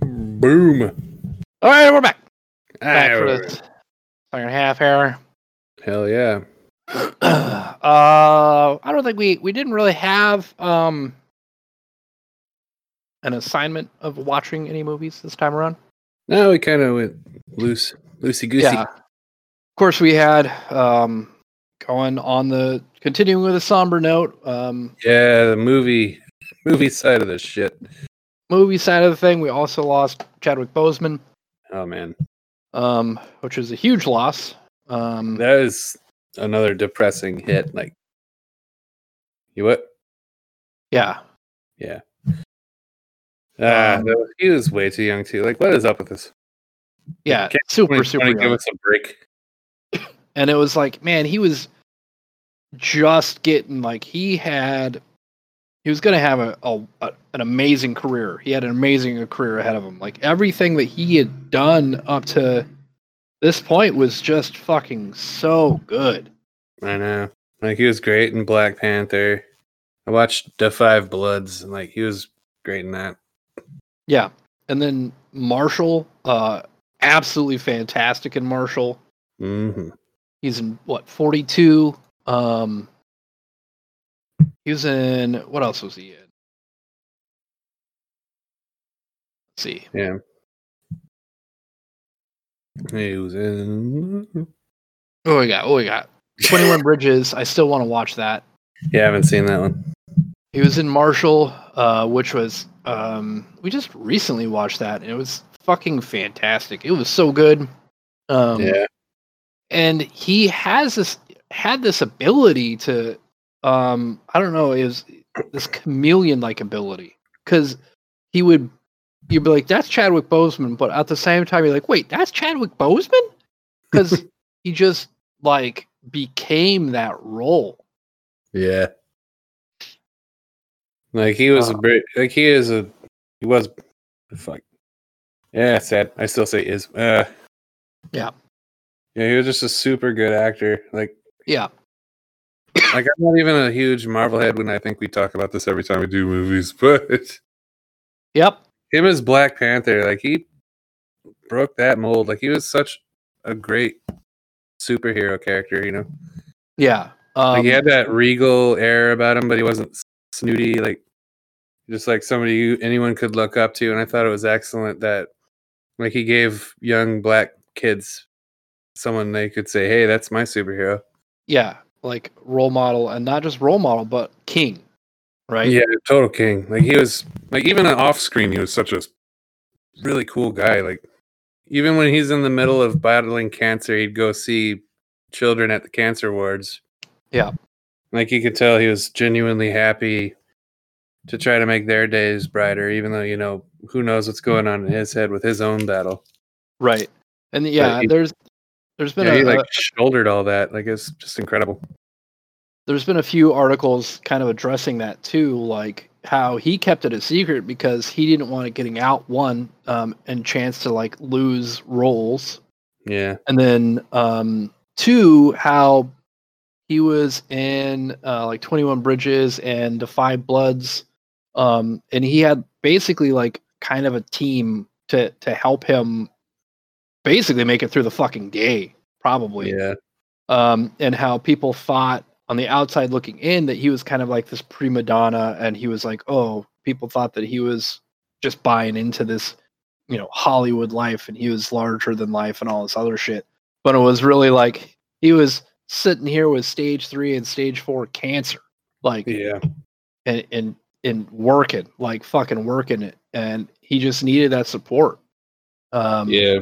Boom. All right, we're back. Back for the second half here. Hell yeah. uh, I don't think we we didn't really have um an assignment of watching any movies this time around. No, we kind of went loose, loosey goosey. Yeah. Of course, we had um going on the continuing with a somber note. Um, Yeah, the movie, movie side of this shit. Movie side of the thing, we also lost Chadwick Boseman, Oh man, um, which is a huge loss. Um, that is another depressing hit. Like, you what? yeah, Yeah. Ah, Um, no, he was way too young too. Like, what is up with this? Yeah, Can't super 2020 super Give us a break. and it was like man he was just getting like he had he was going to have a, a, a an amazing career. He had an amazing career ahead of him. Like everything that he had done up to this point was just fucking so good. I know. Like, he was great in Black Panther. I watched The Five Bloods, and like, he was great in that. yeah. And then marshall uh absolutely fantastic in marshall. Hmm he's in what 42 um he was in what else was he in let's see Yeah. He was in. Oh, we got. Oh, we got. Twenty One Bridges. I still want to watch that. Yeah, I haven't seen that one. He was in Marshall, uh, which was um, we just recently watched that, and it was fucking fantastic. It was so good. Um, yeah. and he has this had this ability to, um, I don't know, is this chameleon like ability because he would you'd be like, that's Chadwick Boseman, but at the same time you're like, wait, that's Chadwick Boseman because he just like became that role. Yeah. Like he was a Uh, great. Like he is a. He was. Fuck. Yeah, sad. I still say is. Uh, Yeah. Yeah, he was just a super good actor. Like, Yeah, like I'm not even a huge Marvel head when I think we talk about this every time we do movies, but yep, him as Black Panther, like he broke that mold. Like he was such a great superhero character, you know. yeah. Um, Like he had that regal air about him, but he wasn't snooty. Like just like somebody you, anyone could look up to. And I thought it was excellent that like he gave young black kids someone they could say, "Hey, that's my superhero." yeah, like role model, and not just role model, but king, right? Yeah, total king. Like he was like even off screen, he was such a really cool guy. Like even when he's in the middle of battling cancer, he'd go see children at the cancer wards. Yeah. Like you could tell he was genuinely happy to try to make their days brighter, even though, you know, who knows what's going on in his head with his own battle. right. And yeah, he- there's there's been Yeah, a, he like a- shouldered all that. Like it's just incredible. there's been a few articles kind of addressing that too, like how he kept it a secret because he didn't want it getting out one um, and chance to like lose roles, Yeah. and then um, two how he was in uh, like 21 Bridges and the Five Bloods, um, and he had basically like kind of a team to to help him basically make it through the fucking day, probably Yeah. um, and how people thought on the outside looking in that he was kind of like this prima donna, and he was like, oh, people thought that he was just buying into this, you know, Hollywood life, and he was larger than life and all this other shit. But it was really like he was sitting here with stage three and stage four cancer, like, Yeah. and and and working, like fucking working it, and he just needed that support. Um, Yeah.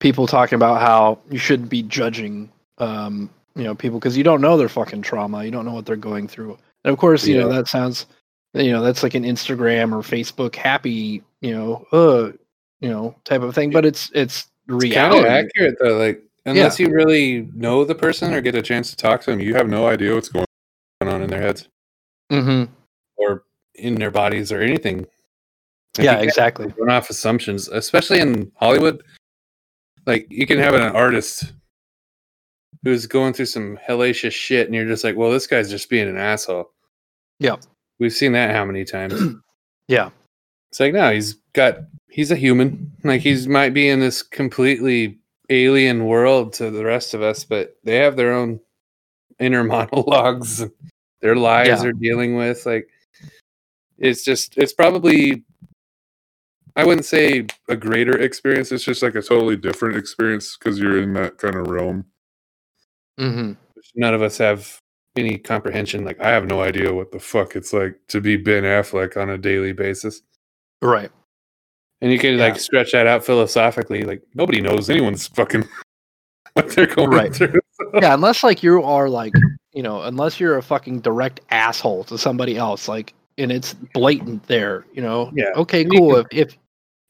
People talking about how you shouldn't be judging um you know people because you don't know their fucking trauma you don't know what they're going through and of course you know that sounds you know that's like an instagram or facebook happy you know uh you know type of thing but it's it's It's kind of accurate though. Like unless you really know the person or get a chance to talk to them, you have no idea what's going on in their heads hmm or in their bodies or anything. Like, yeah exactly run off assumptions, especially in Hollywood. Like you can have an artist who's going through some hellacious shit, and you're just like, "Well, this guy's just being an asshole." Yep. we've seen that how many times? yeah It's like no, he's got he's a human. Like he's might be in this completely alien world to the rest of us, but they have their own inner monologues, their lives Yeah. they're dealing with. Like it's just it's probably I wouldn't say a greater experience. It's just like a totally different experience because you're in that kind of realm. hmm none of us have any comprehension. Like I have no idea what the fuck it's like to be Ben Affleck on a daily basis. right And you can Yeah. like stretch that out philosophically. Like nobody knows anyone's fucking what they're going Right. through. yeah unless like you are like you know unless you're a fucking direct asshole to somebody else like and it's blatant there. You know. Yeah. Okay. Cool. If, if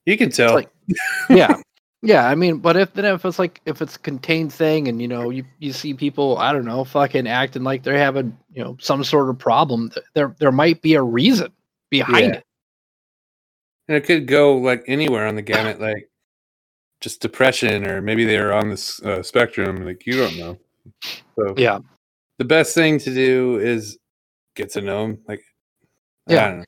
You can tell. like- yeah yeah i mean but if then if it's like if it's a contained thing and you know you, you see people i don't know fucking acting like they're having you know some sort of problem there there might be a reason behind Yeah. it and it could go like anywhere on the gamut, like just depression, or maybe they're on this uh, spectrum. Like you don't know. So yeah the best thing to do is get to know them. Like, I Yeah.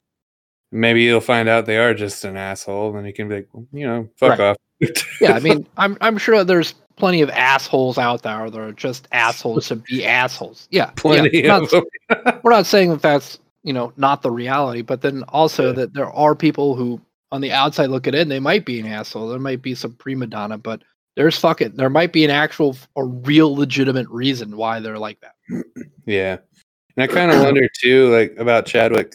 Maybe you'll find out they are just an asshole, and you can be like, you know, fuck Right. off. yeah i mean i'm i'm sure there's plenty of assholes out there that are just assholes to be assholes yeah plenty yeah, of not- we're not saying that that's you know not the reality but then also Yeah. that there are people who on the outside look at it and they might be an asshole there might be some prima donna but there's fucking there might be an actual a real legitimate reason why they're like that yeah, and I kind of wonder too, like about Chadwick,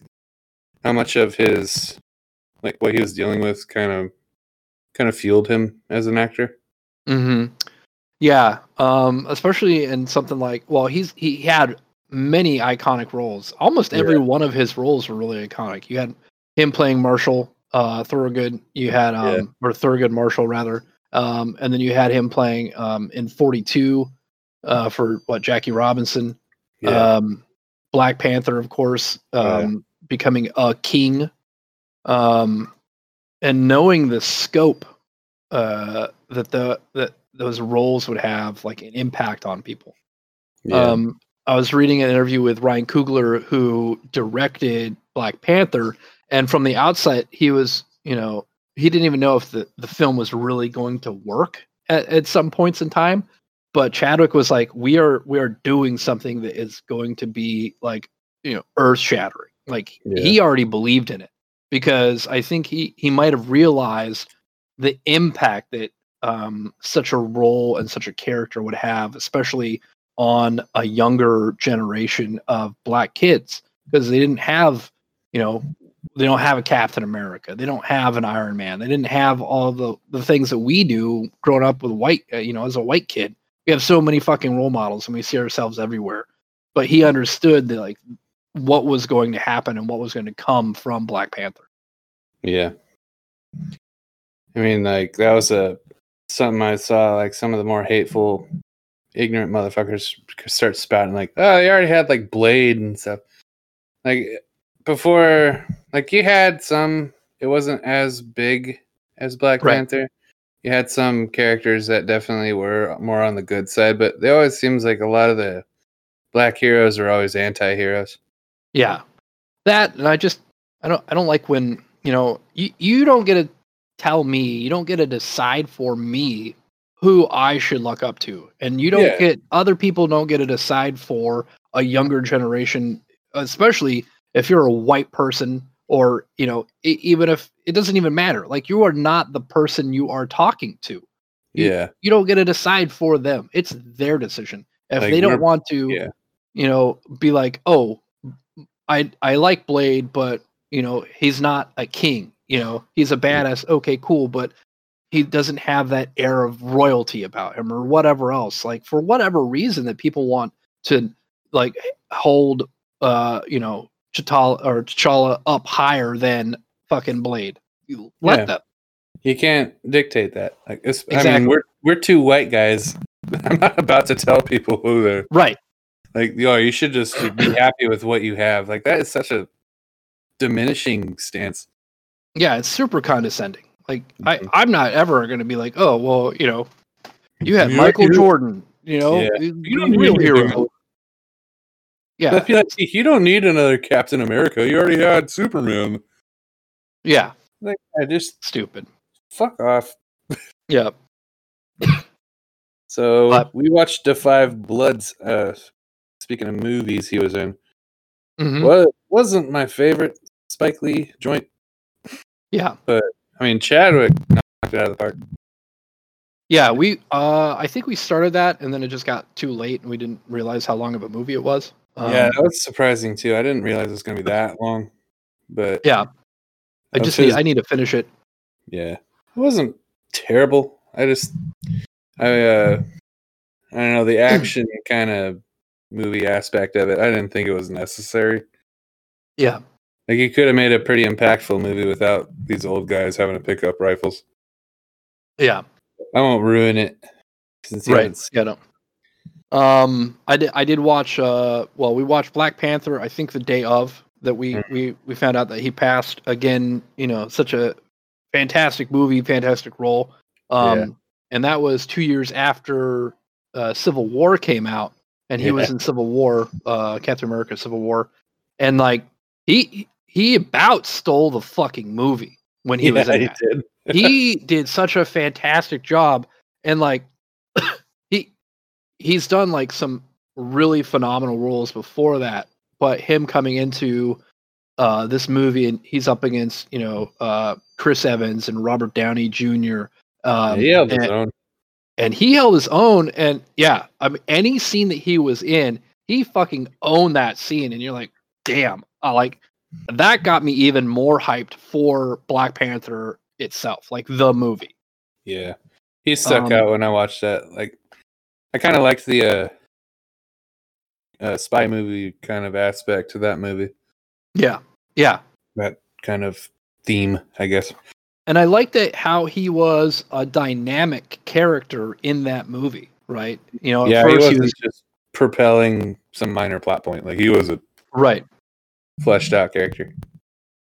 how much of his, like what he was dealing with, kind of, kind of fueled him as an actor. mm-hmm. yeah um especially in something like well he's he had many iconic roles almost every one of his roles were really iconic you had him playing marshall uh thurgood you had um Yeah. or thurgood marshall rather um and then you had him playing um in 42 uh for what jackie robinson Yeah, um black panther of course um Oh, yeah. Becoming a king um and knowing the scope uh that the that those roles would have like an impact on people. Yeah, um i was reading an interview with ryan coogler who directed black panther and from the outset he was you know he didn't even know if the, the film was really going to work at, at some points in time but chadwick was like we are we are doing something that is going to be like you know earth shattering like Yeah. he already believed in it because i think he he might have realized the impact that um such a role and such a character would have especially on a younger generation of black kids because they didn't have you know they don't have a captain america. They don't have an iron man. They didn't have all the the things that we do growing up with white uh, you know as a white kid. We have so many fucking role models and we see ourselves everywhere. But he understood that like what was going to happen and what was going to come from black panther yeah. I mean, like that was a something I saw. Like some of the more hateful, ignorant motherfuckers start spouting like, "Oh, they already had like Blade and stuff." Like before, like you had some. It wasn't as big as Black Right. Panther. You had some characters that definitely were more on the good side, but they always seems like a lot of the black heroes are always anti-heroes. Yeah. That and I just I don't I don't like when, you know, you, you don't get to tell me, you don't get to decide for me who I should look up to. And you don't Yeah. get other people don't get to decide for a younger generation, especially if you're a white person or, you know, e- even if it doesn't even matter. Like you are not the person you are talking to. You- Yeah, you don't get to decide for them. It's their decision. If Like, they don't want to, yeah. you know, be like, oh, I I like Blade, but you know, he's not a king. You know, he's a badass. Okay, cool, but he doesn't have that air of royalty about him or whatever else. Like for whatever reason that people want to like hold, uh, you know, T'Challa or T'Challa up higher than fucking Blade. You Let Yeah. them. You can't dictate that. Like, it's, I mean, we're we're two white guys. I'm not about to tell people who they're Right. Like. Yo, you should just be happy with what you have. Like that is such a diminishing stance. Yeah, it's super condescending. Like I, Mhm. I'm not ever going to be like, oh well, you know, you have You Michael like it? Jordan, you know, Yeah. you You don't real need hero. Yeah, I feel like you don't need another Captain America. You already had Superman. yeah, Like, I just stupid. fuck off. Yeah, So But- we watched The Five Bloods. Uh, speaking of movies, he was in. Mhm. What wasn't my favorite Spike Lee joint. yeah, but I mean, Chadwick knocked it out of the park. yeah. We, uh, I think we started that, and then it just got too late, and we didn't realize how long of a movie it was. Um, yeah, that was surprising too. I didn't realize it was going to be that long. But yeah. I just need, I need to finish it. yeah, it wasn't terrible. I just, I, uh, I don't know the action kind of movie aspect of it. I didn't think it was necessary. Yeah, Like you could have made a pretty impactful movie without these old guys having to pick up rifles. Yeah. I won't ruin it. Since right. Yeah. No. Um, I did. I did watch. Uh, well, we watched Black Panther. I think the day of that we Mhm. we we found out that he passed again. You know, such a fantastic movie, fantastic role. Um, Yeah. and that was two years after uh, Civil War came out, and he was in Civil War, uh, Captain America: Civil War, and like he he about stole the fucking movie when he was in he that did. he did such a fantastic job and like he he's done like some really phenomenal roles before that but him coming into uh this movie and he's up against you know uh chris evans and robert downey jr um held and. And he held his own and yeah i mean any scene that he was in he fucking owned that scene and you're like damn i like that got me even more hyped for black panther itself like the movie Yeah, he stuck Um, out when I watched that. Like, I kind of liked the uh, uh, spy movie kind of aspect to that movie. yeah yeah That kind of theme, I guess. And i liked it how he was a dynamic character in that movie right you know yeah, he wasn't was just propelling some minor plot point. Like he was a right fleshed out character.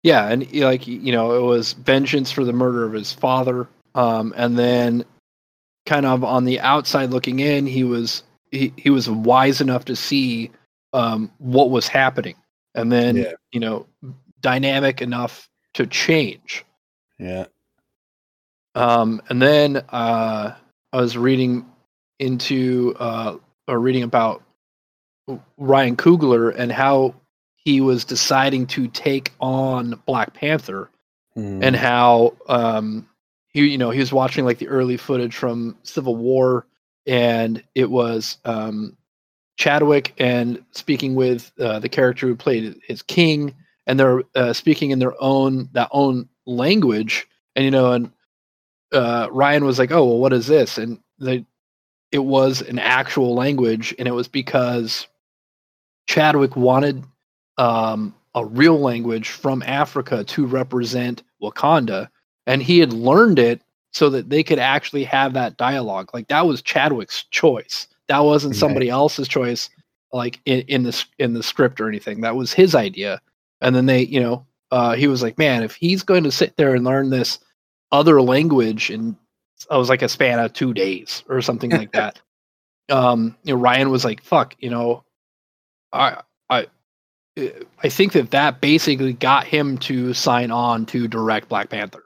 Yeah, and like you know, it was vengeance for the murder of his father, um, and then kind of on the outside looking in, he was he, he was wise enough to see um, what was happening, and then Yeah. you know, dynamic enough to change. Yeah, Um, and then uh, I was reading into uh, or reading about Ryan Coogler and how he was deciding to take on Black Panther Mm. and how um he you know he was watching like the early footage from Civil War and it was um Chadwick and speaking with uh, the character who played his king and they're uh, speaking in their own that own language and you know and uh Ryan was like oh well what is this and they it was an actual language and it was because Chadwick wanted um, a real language from Africa to represent Wakanda, and he had learned it so that they could actually have that dialogue. Like that was Chadwick's choice. That wasn't Right. somebody else's choice, like in, in the in the script or anything. That was his idea. And then they, you know, uh, he was like, man, if he's going to sit there and learn this other language, and I was like a span of two days or something like that. Um, you know, Ryan was like, fuck, you know, I I I think that that basically got him to sign on to direct Black Panther.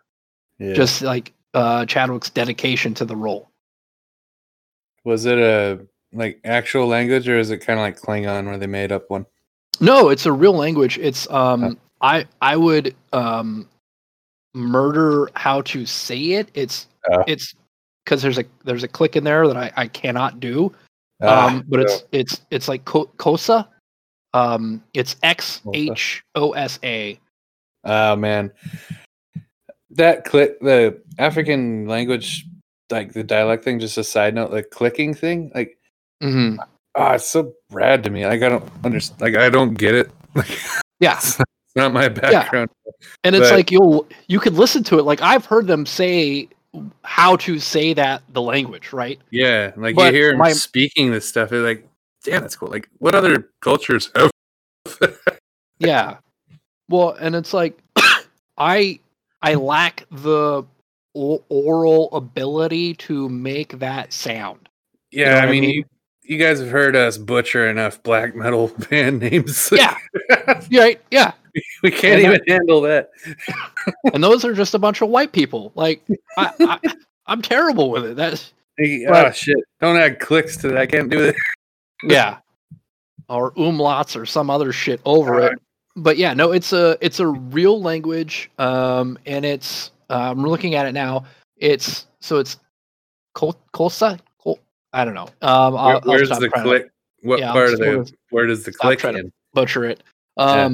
yeah. Just like uh, Chadwick's dedication to the role. was it a like actual language or is it kind of like Klingon where they made up one? No, it's a real language. It's um Huh. I I would um murder how to say it. It's Oh. it's because there's a there's a click in there that I, I cannot do. Ah, um but it's it's it's like Ko- Kosa. Um it's X H O S A. Oh man, that click the African language, like the dialect thing. Just a side note, like clicking thing, like hmm ah, it's so rad to me. Like I don't understand. Like I don't get it. Like Yeah. Not my background. And it's But- like you'll you could listen to it. Like I've heard them say how to say that the language, right? Yeah, like But you hear my- speaking this stuff. It's like, damn, that's cool. Like what other cultures have? Yeah. Well, and it's like I I lack the oral ability to make that sound. Yeah, know I what I mean, mean? You, you guys have heard us butcher enough black metal band names. Yeah. Right? Yeah. we can't even handle that. And those are just a bunch of white people. Like I, I I'm terrible with it. That's Hey, oh shit! Don't add clicks to that. I can't do that. yeah. Or umlauts or some other shit over it. But yeah, no, it's a it's a real language. Um and it's uh, I'm looking at it now. It's so it's Kol- Kolsa? Kol- I don't know. Um I'll, Where, I'll where's the to- click? What Yeah, part of the? Where does the click in? butcher it. Yeah.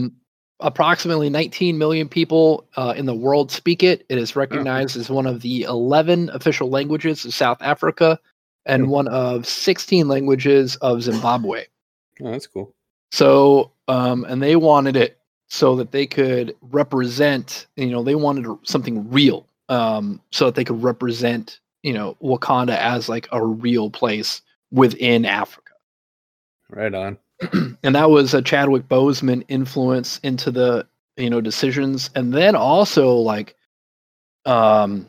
Approximately 19 million people uh, in the world speak it. It Oh. recognized as one of the 11 official languages of South Africa and Hmm. one of 16 languages of Zimbabwe. Oh, that's cool. So, um, and they wanted it so that they could represent. You know, they wanted something real, um, so that they could represent. You know, Wakanda as like a real place within Africa Right on. and that was a Chadwick Boseman influence into the you know decisions, and then also like um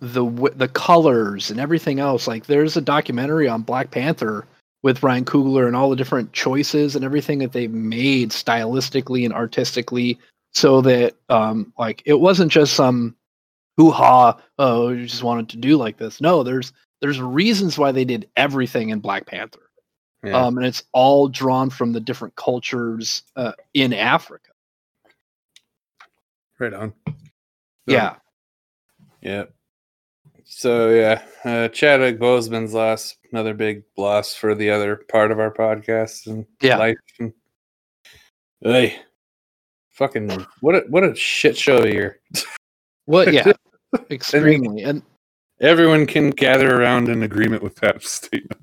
the the colors and everything else. Like there's a documentary on Black Panther with Ryan Coogler and all the different choices and everything that they made stylistically and artistically, so that um like it wasn't just some hoo ha oh you just wanted to do like this. No, there's there's reasons why they did everything in Black Panther Yeah. um, and it's all drawn from the different cultures uh, in Africa. right on. Yeah, Yeah. So yeah, uh, Chadwick Boseman's loss, another big loss for the other part of our podcast and Yeah. life. And, hey, fucking what a what a shit show here. What? yeah, extremely, and Everyone can gather around in agreement with that statement.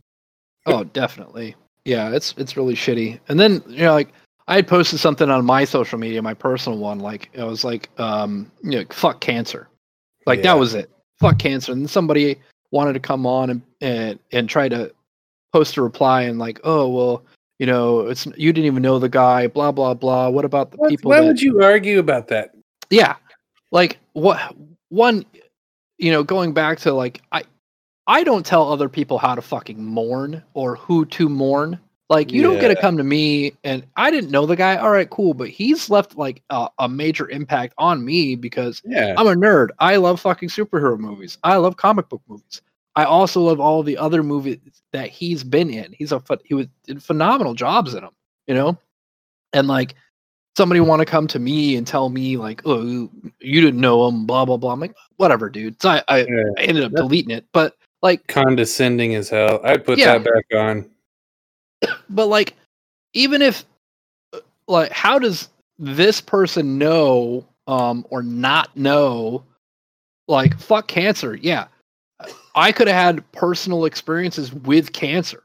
Oh, definitely, yeah, it's it's really shitty. And then you know, like I had posted something on my social media, my personal one, like it was like, um, you know, fuck cancer, like Yeah. that was it, fuck cancer. And somebody wanted to come on and and and try to post a reply and like, oh well. You know, it's you didn't even know the guy. Blah blah blah. What about the What- people? why that, would you argue about that? yeah like what one you know going back to like i i don't tell other people how to fucking mourn or who to mourn. Like you don't get to come to me and i didn't know the guy. All right cool. But he's left like a, a major impact on me because Yeah, i'm a nerd. I love fucking superhero movies. I love comic book movies. I also love all the other movies that he's been in. He's a he was did phenomenal jobs in them you know? And like somebody want to come to me and tell me like oh you, you didn't know him blah blah blah. I'm like whatever dude. So i i, Yeah. I ended up deleting it. But like condescending as hell. I'd put Yeah. that back on. but like even if uh, like how does this person know um or not know like fuck cancer yeah i could have had personal experiences with cancer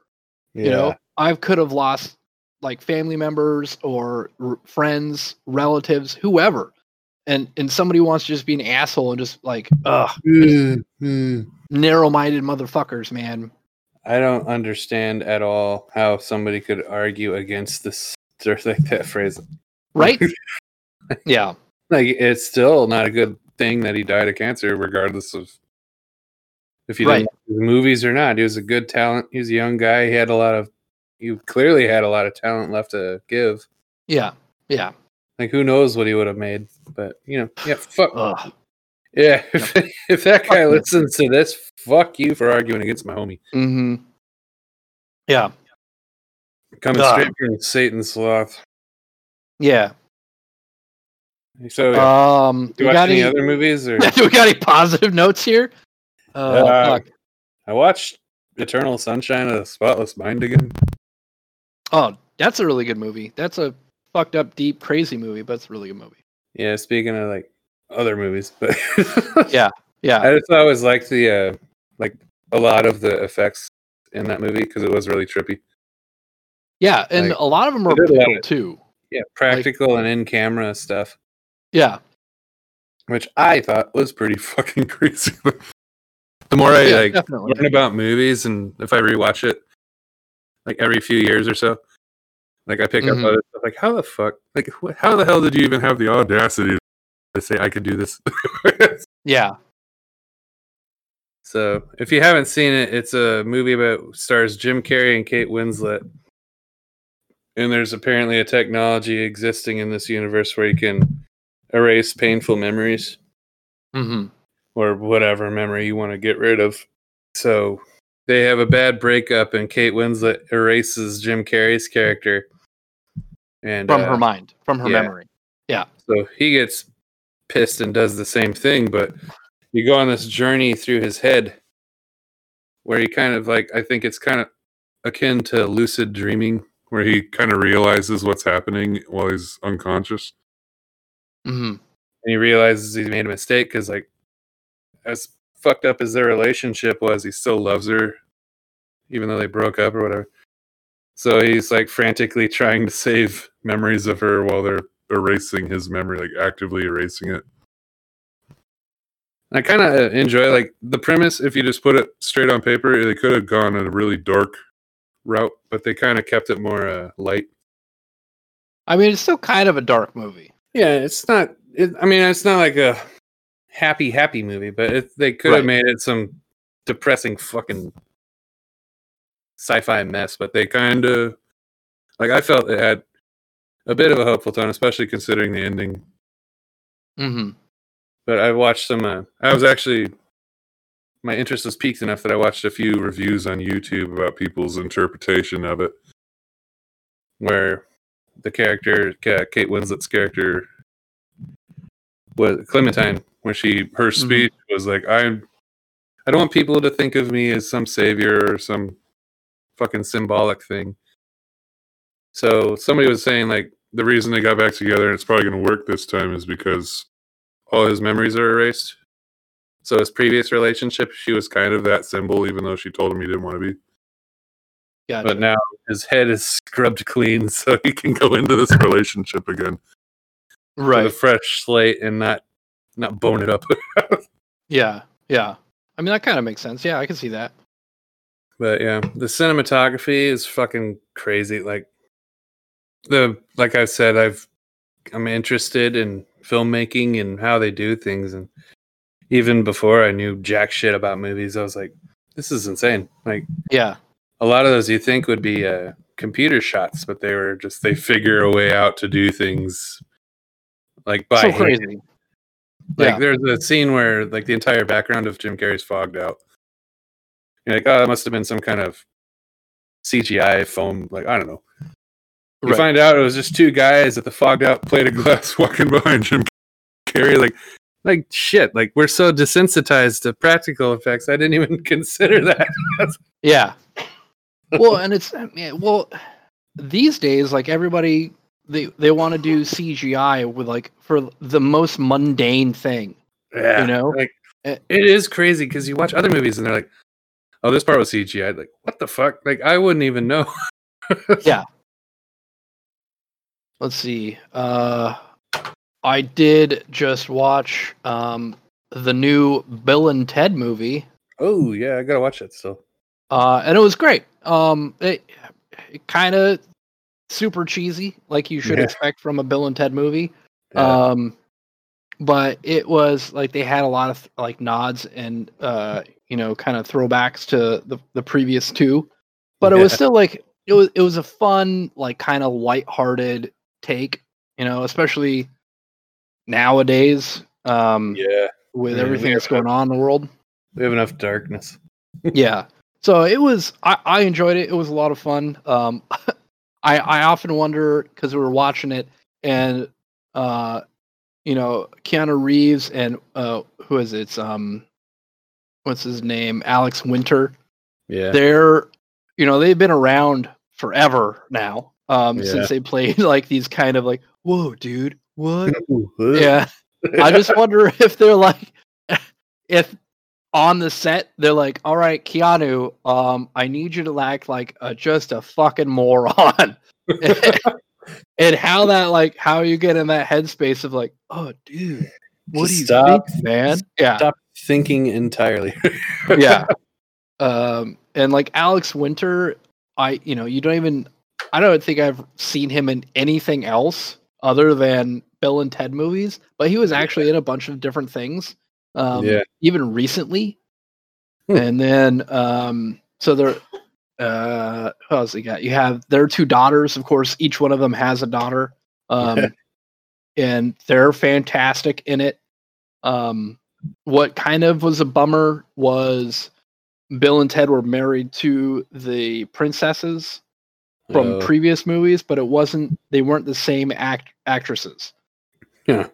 Yeah. you know i could have lost like family members or r- friends relatives whoever and and somebody wants to just be an asshole and just like ugh narrow-minded motherfuckers man I don't understand at all how somebody could argue against this or like that phrase. right yeah Like it's still not a good thing that he died of cancer, regardless of if you Right. didn't like his movies or not. He was a good talent. He was a young guy. He had a lot of he clearly had a lot of talent left to give. yeah yeah Like who knows what he would have made. But you know, yeah, fuck Ugh. Yeah. If, if that guy listens to this, fuck you for arguing against my homie. hmm yeah Coming Ugh. straight from Satan's sloth. yeah So yeah. um do you watch got any any, other movies or do we got any positive notes here uh, Uh, fuck. I watched Eternal Sunshine of the Spotless Mind again. oh that's a really good movie that's a fucked up deep crazy movie but it's a really good movie Yeah, speaking of like other movies, but Yeah. yeah I just always liked the uh like a lot of the effects in that movie because it was really trippy. yeah and like, a lot of them are they did a lot cool too Yeah, practical and in camera stuff, yeah which I thought was pretty fucking crazy. the more I yeah like definitely learn about movies and if I rewatch it like every few years or so, like I pick Mhm. up other stuff like how the fuck like wh- how the hell did you even have the audacity to say I could do this? yeah So, if you haven't seen it, it's a movie about stars Jim Carrey and Kate Winslet. And there's apparently a technology existing in this universe where you can erase painful memories hmm or whatever memory you want to get rid of. So, they have a bad breakup, and Kate Winslet erases Jim Carrey's character. And from uh, her mind from her yeah. memory Yeah. So he gets pissed and does the same thing, but you go on this journey through his head where he kind of like I think it's kind of akin to lucid dreaming where he kind of realizes what's happening while he's unconscious. hmm and he realizes he's made a mistake because like as fucked up as their relationship was, he still loves her even though they broke up or whatever. So he's like frantically trying to save memories of her while they're erasing his memory, like actively erasing it. I kind of enjoy like the premise. If you just put it straight on paper, they could have gone a really dark route, but they kind of kept it more uh, light. I mean, it's still kind of a dark movie. Yeah, it's not. It, I mean, it's not like a happy, happy movie, but it, they could have Right. made it some depressing fucking sci-fi mess. But they kind of like I felt it had a bit of a hopeful tone, especially considering the ending. Mm-hmm. But I watched some. Uh, I was actually my interest was peaked enough that I watched a few reviews on YouTube about people's interpretation of it, where the character, Kate Winslet's character, was Clementine, when she her Mhm. speech was like, "I'm, I don't want people to think of me as some savior or some fucking symbolic thing." So somebody was saying like the reason they got back together and it's probably going to work this time is because all his memories are erased. So his previous relationship, she was kind of that symbol, even though she told him he didn't want to be. Gotcha. But now his head is scrubbed clean, so he can go into this relationship again with a fresh slate and not not bone it up. Yeah. Yeah. I mean, that kind of makes sense. Yeah, I can see that. but yeah, the cinematography is fucking crazy. Like the like I said, I've I'm interested in filmmaking and how they do things, and even before I knew jack shit about movies, I was like, this is insane. Like Yeah. a lot of those you think would be uh, computer shots, but they were just they figure a way out to do things like by so hand. Like Yeah. there's a scene where like the entire background of Jim Carrey's fogged out. You're like, oh, it must have been some kind of CGI foam. Like I don't know. You Right. find out it was just two guys at the fogged out plate of glass walking behind Jim Carrey. Like, like shit. Like we're so desensitized to practical effects. I didn't even consider that. Yeah. Well, and it's yeah, well these days, like everybody, they they want to do CGI with like for the most mundane thing. yeah, You know? like Eh. it is crazy because you watch other movies and they're like, oh, this part was CGI. Like, what the fuck? Like, I wouldn't even know. Let's see. Uh, I did just watch um the new Bill and Ted movie. oh yeah, I gotta watch that still. Uh, and it was great. Um, it, it kind of super cheesy, like you should Yeah. expect from a Bill and Ted movie. Yeah. Um, but it was like they had a lot of like nods and uh, you know, kind of throwbacks to the the previous two. But it was still like it was it was a fun, like kind of lighthearted take, you know, especially nowadays. Um, yeah, with Yeah, everything that's going on in the world. we have enough darkness. yeah. So it was I, I enjoyed it. It was a lot of fun. Um i i often wonder because we were watching it and uh you know keanu reeves and uh who is it? It's um what's his name? Alex winter. Yeah, they're you know they've been around forever now um Yeah. since they played like these kind of like whoa dude what yeah. I just wonder if they're like, if on the set they're like, "All right, Keanu, um, I need you to act like a, just a fucking moron," and how that like how you get in that headspace of like, "Oh, dude, what do you stop- think, man?" Yeah, Stop thinking entirely. yeah. Um, and like Alex Winter, I you know you don't even I don't think I've seen him in anything else other than Bill and Ted movies, but he was actually in a bunch of different things. Um, Yeah. even recently. Hmm. And then um, so there, uh, who else you got? You have their two daughters, of course. Each one of them has a daughter, um, and they're fantastic in it. Um, what kind of was a bummer was Bill and Ted were married to the princesses from previous movies, but it wasn't. They weren't the same act actresses. Yeah.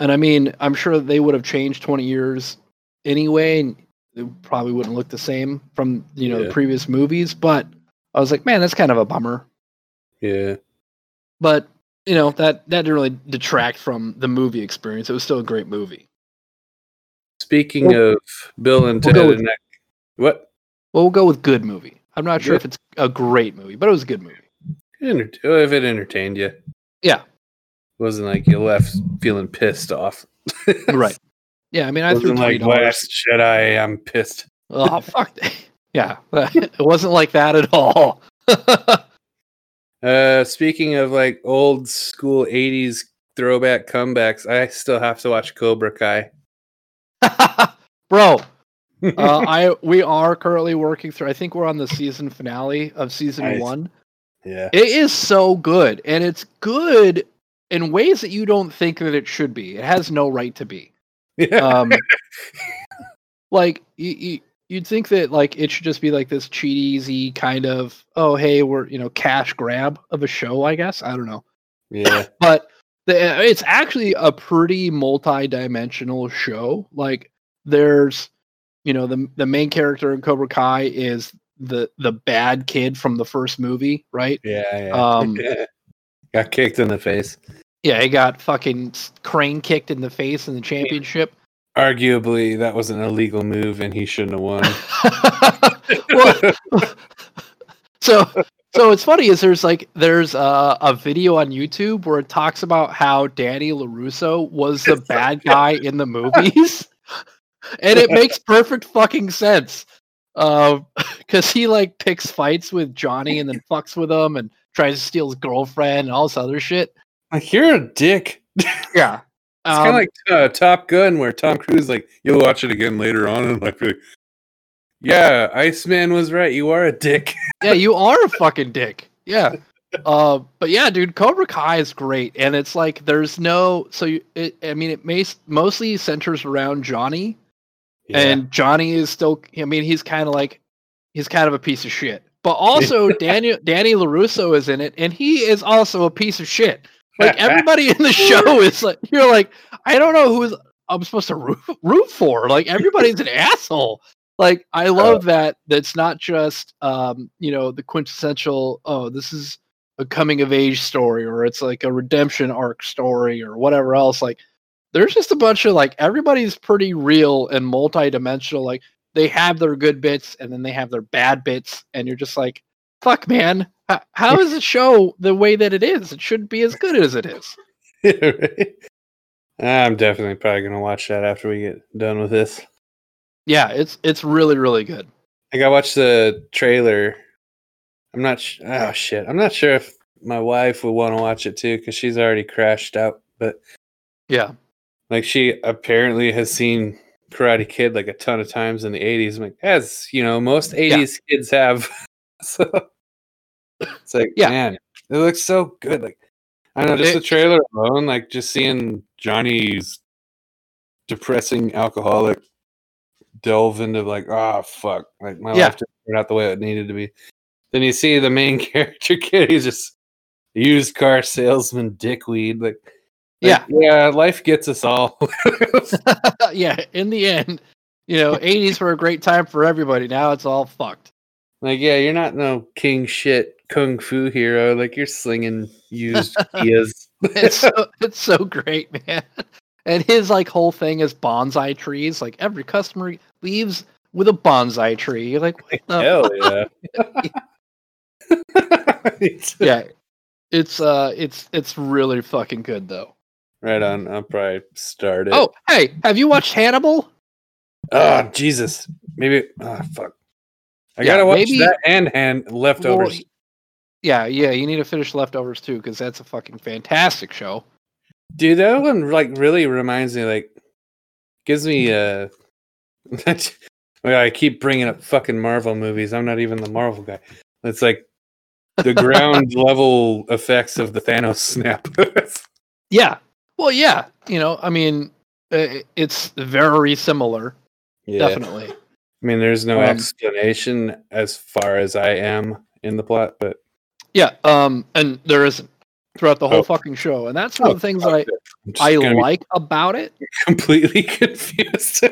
And I mean, I'm sure they would have changed 20 years anyway, and it probably wouldn't look the same from you know Yeah. the previous movies. But I was like, man, that's kind of a bummer. yeah. But you know that that didn't really detract from the movie experience. It was still a great movie. Speaking of Bill and We'll Ted, with- and what? Well, we'll go with good movie. I'm not sure if it's a great movie, but it was a good movie. Enter- if it entertained you, Yeah, It wasn't like you left feeling pissed off. right. Yeah, I mean, I threw wasn't twenty like. Last Jedi. I'm pissed. Oh fuck! yeah, it wasn't like that at all. Uh, speaking of like old school '80s throwback comebacks, I still have to watch Cobra Kai. Bro, uh, I we are currently working through. I think we're on the season finale of season Nice. one. yeah, It is so good, and it's good in ways that you don't think that it should be. It has no right to be. yeah, Um, like you, you, you'd think that like it should just be like this cheesy kind of oh hey we're you know cash grab of a show. I guess I don't know, yeah. but the, it's actually a pretty multi-dimensional show. Like there's you know the the main character in Cobra Kai is the the bad kid from the first movie, right? Yeah, yeah. Um, Got kicked in the face. Yeah, he got fucking crane kicked in the face in the championship. Arguably, that was an illegal move, and he shouldn't have won. Well, so so it's funny is there's like there's a, a video on YouTube where it talks about how Danny Larusso was the bad guy in the movies, and it makes perfect fucking sense. Because he like picks fights with Johnny and then fucks with him and tries to steal his girlfriend and all this other shit. like you're a dick. Yeah. It's Yeah, kind Um, of like uh, Top Gun, where Tom Cruise like you'll watch it again later on, and like, be yeah, Iceman was right. You are a dick. yeah, you are a fucking dick. Yeah. Uh, but yeah, dude, Cobra Kai is great, and it's like there's no so you, it, I mean it mas- mostly centers around Johnny, and Johnny is still I mean he's kind of like he's kind of a piece of shit, but also Daniel Danny Larusso is in it, and he is also a piece of shit. Like everybody in the show is like you're like I don't know who is I'm supposed to root, root for. Like everybody's an asshole. Like I love that that's not just um, you know, the quintessential oh, this is a coming of age story or it's like a redemption arc story or whatever else. Like there's just a bunch of like everybody's pretty real and multi-dimensional. Like they have their good bits and then they have their bad bits, and you're just like, fuck man, how, how is it show the way that it is? It shouldn't be as good as it is. Right? I'm definitely probably gonna watch that after we get done with this. Yeah, it's it's really really good. Like I watched the trailer. I'm not. Sh- oh shit! I'm not sure if my wife would want to watch it too because she's already crashed out. But Yeah, like she apparently has seen Karate Kid like a ton of times in the 80s. I'm like, as you know, most 80s kids have. so it's like, Yeah. man, it looks so good. Like I know, just It- the trailer alone, like just seeing Johnny's depressing alcoholic delve into like, oh fuck, like my Yeah. life didn't out the way it needed to be. Then you see the main character kid, he's just used car salesman dickweed. Like, Yeah. like, yeah, life gets us all. yeah. In the end, you know, '80s were a great time for everybody. Now it's all fucked. like, yeah, you're not no king shit kung fu hero. Like, you're slinging used Kias. It's so, it's so great, man. And his like whole thing is bonsai trees. Like every customer leaves with a bonsai tree. You're like, what the Hell yeah. Yeah it's uh it's it's really fucking good though Right on. I'll probably start it. oh hey have you watched hannibal oh Jesus. Maybe. Oh, fuck. I Yeah, gotta watch maybe- that and hand leftovers. Well, yeah yeah you need to finish leftovers too because that's a fucking fantastic show Dude, that one like really reminds me, like, gives me uh well, I keep bringing up fucking Marvel movies. I'm not even the Marvel guy. It's like the ground level effects of the Thanos snap. yeah well yeah you know i mean uh, it's very similar yeah. definitely I mean, there's no Um, explanation as far as I am in the plot, but yeah um and there isn't throughout the whole Oh. fucking show and that's one of the things that i i like about it completely confused.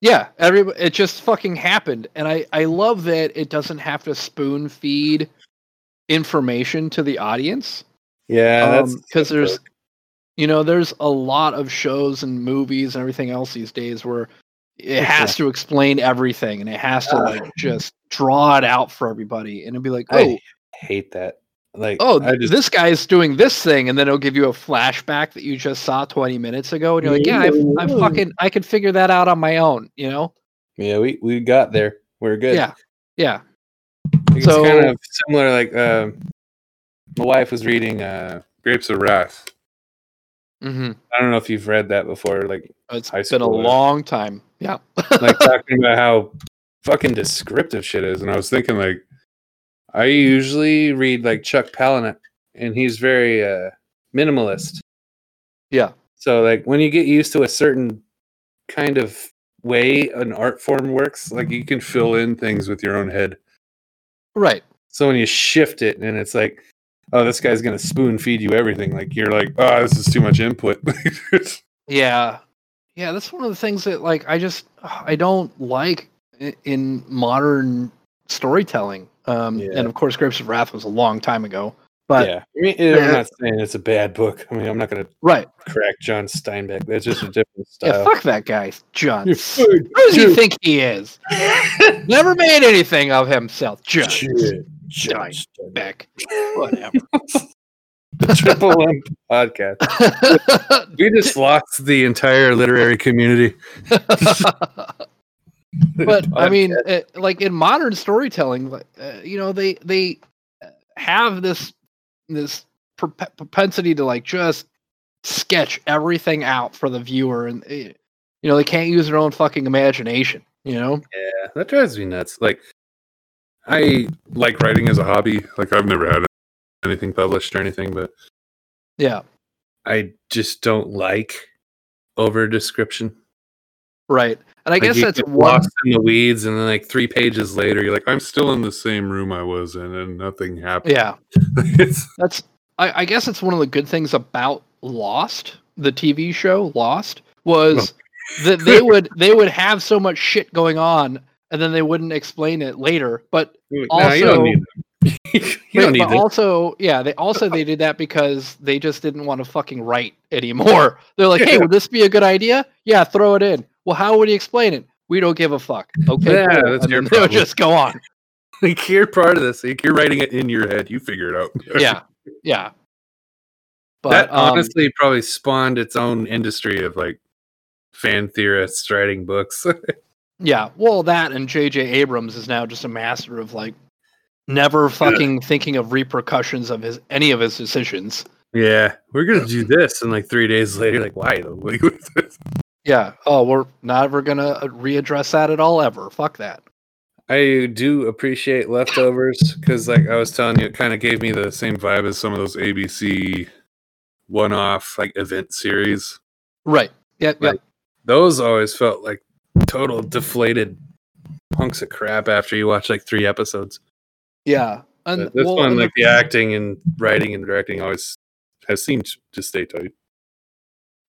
Yeah, every it just fucking happened, and I I love that it doesn't have to spoon feed information to the audience. yeah, that's because there's, you know, there's a lot of shows and movies and everything else these days where it has to explain everything and it has to like just draw it out for everybody and it'd be like, oh, I hate that. Like, oh, just this guy's doing this thing, and then it'll give you a flashback that you just saw 20 minutes ago, and you're like, yeah, I, I fucking, I could figure that out on my own, you know? yeah, we we got there. We're good. Yeah, yeah, Like, So- it's kind of similar. Like, uh, my wife was reading uh, Grapes of Wrath. Hmm I don't know if you've read that before. Like, It's High been a long time. Yeah, like talking about how fucking descriptive shit is, and I was thinking like, I usually read like Chuck Palahniuk, and he's very uh, minimalist. yeah, So like when you get used to a certain kind of way an art form works, like you can fill in things with your own head. right. So when you shift it and it's like, oh, this guy's gonna spoon feed you everything, like you're like, oh, this is too much input. Yeah. Yeah, that's one of the things that like I just I don't like in modern storytelling. Um Yeah. and of course Grapes of Wrath was a long time ago. But yeah, I mean, I'm not saying it's a bad book. I mean, I'm not gonna right. crack John Steinbeck. That's just a different style. Yeah, fuck that guy, John. Who does he think he is? Never made anything of himself. John Shit. John Steinbeck. Steinbeck. Whatever. The Triple M podcast. We just lost the entire literary community. but I mean, uh, like in modern storytelling, like uh, you know, they they uh, have this this prope- propensity to like just sketch everything out for the viewer, and uh, you know, they can't use their own fucking imagination. You know? Yeah, that drives me nuts. Like, I like writing as a hobby. Like, I've never had anything published or anything, but Yeah. I just don't like over description. Right. And I Like, guess that's one. lost in the weeds, and then like three pages later, you're like, I'm still in the same room I was in, and nothing happened. Yeah. That's. I, I guess it's one of the good things about Lost, the TV show Lost, was oh. that they would they would have so much shit going on, and then they wouldn't explain it later. But no, Also- don't need them. you But- but also, yeah, they also they did that because they just didn't want to fucking write anymore. They're like, hey, would this be a good idea? Yeah, throw it in. Well, how would he explain it? We don't give a fuck. Okay, Yeah, cool. that's your they would problem. just go on. Like, you're part of this. Like, you're writing it in your head. You figure it out. Yeah, yeah. But that um, honestly probably spawned its own industry of like fan theorists writing books. Yeah. Well, that and J.J. Abrams is now just a master of like never fucking thinking of repercussions of his any of his decisions. yeah, we're gonna do this, and like three days later, like why? though? Like, what's this? Yeah. Oh, we're not ever gonna uh, readdress that at all ever. Fuck that. I do appreciate leftovers because, like I was telling you, it kind of gave me the same vibe as some of those ABC one-off like event series. Right. Yeah. Yeah. Those always felt like total deflated hunks of crap after you watch like three episodes. Yeah. And But this well, one, and the- like the acting and writing and directing, always has seemed to stay tight.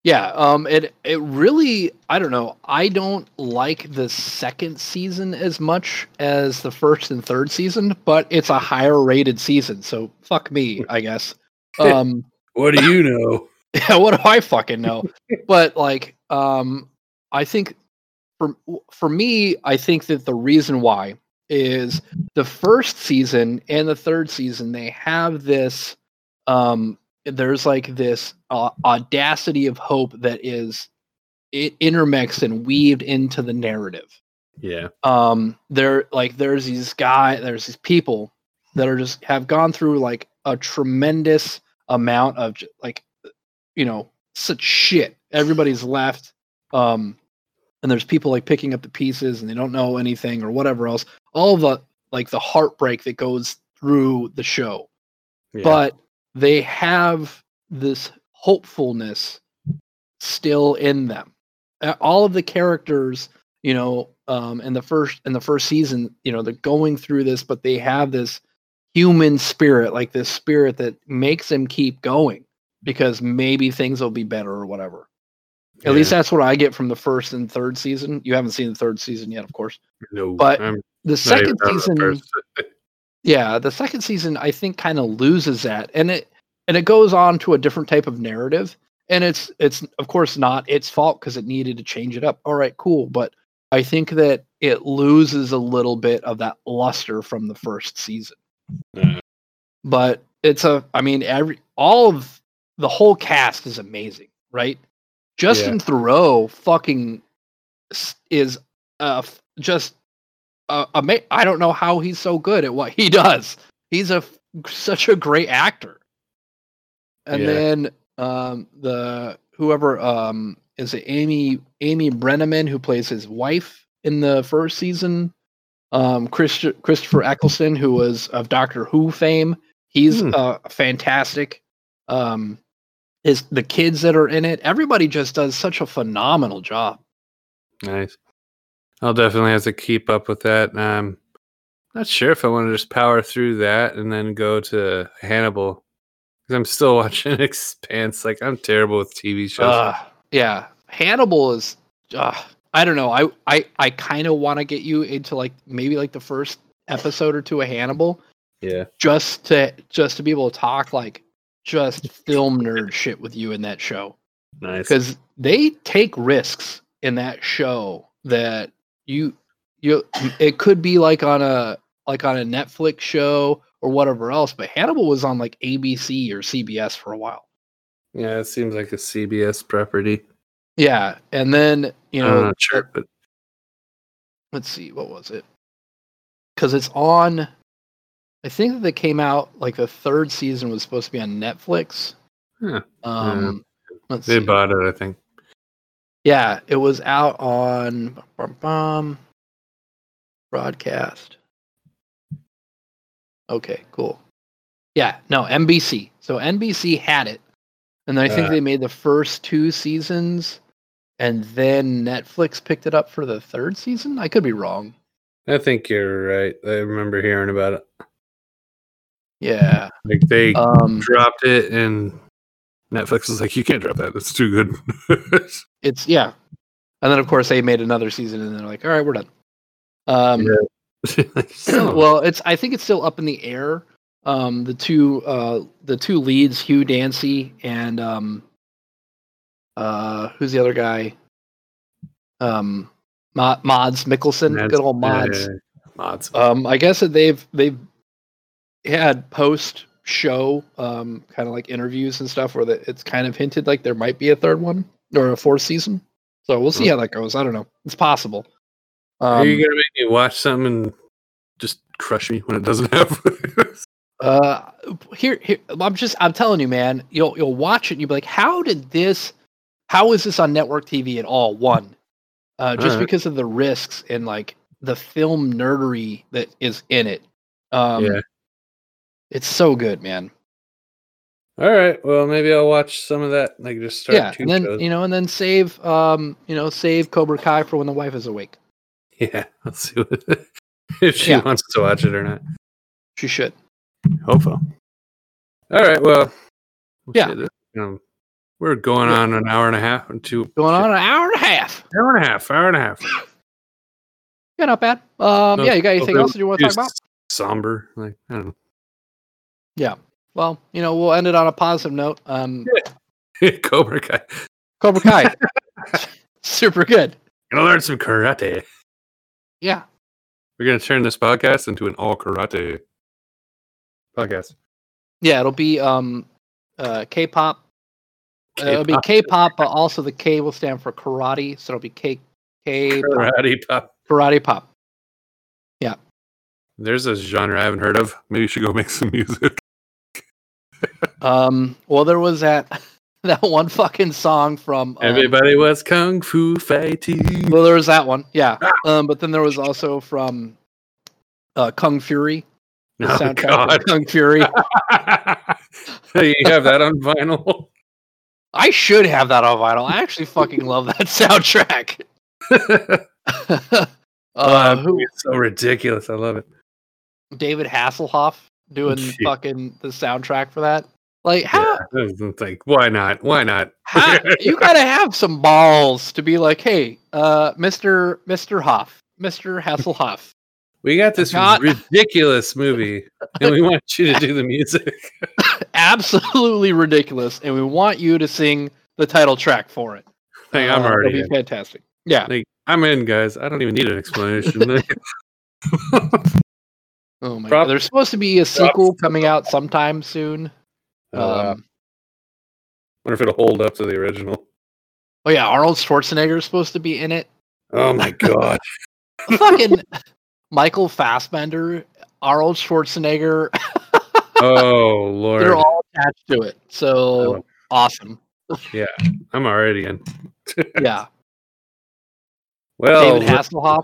Yeah, um it it really I don't know. I don't like the second season as much as the first and third season, but it's a higher rated season, so fuck me, I guess. Um What do you know? yeah, what do I fucking know? but like um I think for for me, I think that the reason why is the first season and the third season they have this um there's like this uh, audacity of hope that is it intermixed and weaved into the narrative. Yeah, um there like there's these guy there's these people that are just have gone through like a tremendous amount of like you know such shit. Everybody's left um and there's people like picking up the pieces and they don't know anything or whatever else all the like the heartbreak that goes through the show. Yeah. but they have this hopefulness still in them. All of the characters you know um in the first in the first season you know they're going through this but they have this human spirit like this spirit that makes them keep going because maybe things will be better or whatever at least that's what i get from the first and third season. You haven't seen the third season yet of course. No, but I'm the second season yeah the second season i think kind of loses that. And it and it goes on to a different type of narrative. And it's it's of course not its fault because it needed to change it up. All right cool. But I think that it loses a little bit of that luster from the first season. Yeah. But it's a I mean every all of the whole cast is amazing, right? Justin Theroux fucking is uh just uh, ama- I don't know how he's so good at what he does. He's a such a great actor. And Yeah. then um the whoever um is it Amy Amy Brenneman who plays his wife in the first season. Um Christ- Christopher Eccleston who was of Doctor Who fame. He's Hmm. uh fantastic. Um his the kids that are in it, everybody just does such a phenomenal job. Nice. I'll definitely have to keep up with that. Um, not sure if I want to just power through that and then go to Hannibal because I'm still watching Expanse. Like I'm terrible with TV shows. Uh, yeah, Hannibal is. Uh, I don't know. I I I kind of want to get you into like maybe like the first episode or two of Hannibal, yeah, just to just to be able to talk like just film nerd shit with you in that show nice. because they take risks in that show that you you it could be like on a like on a Netflix show or whatever else, but Hannibal was on like ABC or CBS for a while. Yeah, it seems like a CBS property. Yeah, and then you know sure, but let's see what was it because it's on i think that they came out like the third season was supposed to be on netflix Huh. um let's they see. bought it. I think. yeah it was out on bum, bum, bum, broadcast okay cool yeah no nbc so nbc had it and i think Uh. they made the first two seasons and then netflix picked it up for the third season i could be wrong I think you're right. I remember hearing about it. Yeah. Like they um dropped it, and Netflix is like, "You can't drop that. It's too good." it's yeah. And then of course they made another season and they're like all right we're done. Um Yeah. Like, son of a- well it's i think it's still up in the air. Um the two uh the two leads hugh dancy and um uh who's the other guy? Um Mo- Mads Mikkelsen good old Mads. Mads. um i guess that they've they've had post show um kind of like interviews and stuff where that it's kind of hinted like there might be a third one or a fourth season. So we'll see how that goes. I don't know. It's possible. Are um, you gonna make me watch something and just crush me when it doesn't have? uh here here i'm just i'm telling you man you'll you'll watch it and you'll be like how did this how is this on network tv at all? One uh just because of the risks and like the film nerdery that is in it. Um Yeah. It's so good man All right. Well, maybe I'll watch some of that. Like just start yeah two and then shows. you know and then save um you know save cobra kai for when the wife is awake Yeah. Let's see what, if she Yeah. wants to watch it or not. she should Hope so. All right. Well. let's Yeah. you know, we're going Yeah. on an hour and a half and two. going on an hour and a half Hour and a half. Hour and a half. yeah not bad um No, yeah you got anything else that you want to talk about Somber. Like I don't well you know we'll end it on a positive note um. Cobra Kai. cobra kai super good Gonna learn some karate. yeah We're gonna turn this podcast into an all karate podcast. Yeah, it'll be um uh K-pop. Uh, it'll be K-pop. K-pop, but also the K will stand for karate, so it'll be K K Karate pop. karate pop. Yeah. There's a genre I haven't heard of. Maybe you should go make some music. Um, well, there was that that one fucking song from. Um, Everybody was kung fu fighting. well, there was that one, yeah. Um, but then there was also from uh, Kung Fury, the Oh, soundtrack God. Kung Fury. you have that on vinyl. I should have that on vinyl. I actually fucking love that soundtrack. uh, Oh, who, it's so ridiculous. I love it. David Hasselhoff doing Shit. fucking the soundtrack for that. Like, how Yeah, it's like, why not? Why not? How, you gotta have some balls to be like, hey, uh, Mister Mister Hoff, Mister Hasselhoff. we got this ridiculous movie, and we want you to do the music. Absolutely ridiculous, and we want you to sing the title track for it. Like, I'm Uh, already That'd in. be fantastic. Yeah. Like, I'm in, guys. I don't even need an explanation. Oh my Prop- god. There's supposed to be a sequel coming out sometime soon. Oh, wow. Um, wonder if it'll hold up to the original. oh yeah, Arnold Schwarzenegger is supposed to be in it. Oh my god. Fucking Michael Fassbender, Arnold Schwarzenegger, oh lord. they're all attached to it. So Oh. awesome. yeah, I'm already in. Yeah. Well, David Hasselhoff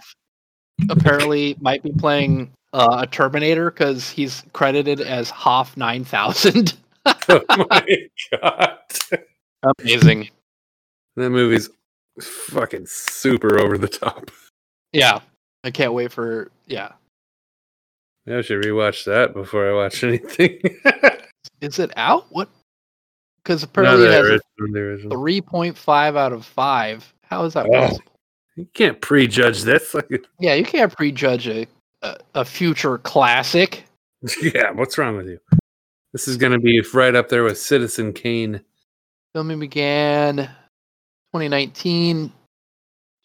apparently might be playing uh, a Terminator because he's credited as Hoff 9000. oh my god. Amazing. That movie's fucking super over the top. Yeah. I can't wait for yeah. I should rewatch that before I watch anything. Is it out? What? Because No, apparently it has a original, the 3.5 out of 5. How is that Oh. possible? You can't prejudge this. Yeah, you can't prejudge a, a, a future classic. yeah, what's wrong with you? This is gonna be right up there with Citizen Kane. Filming began 2019.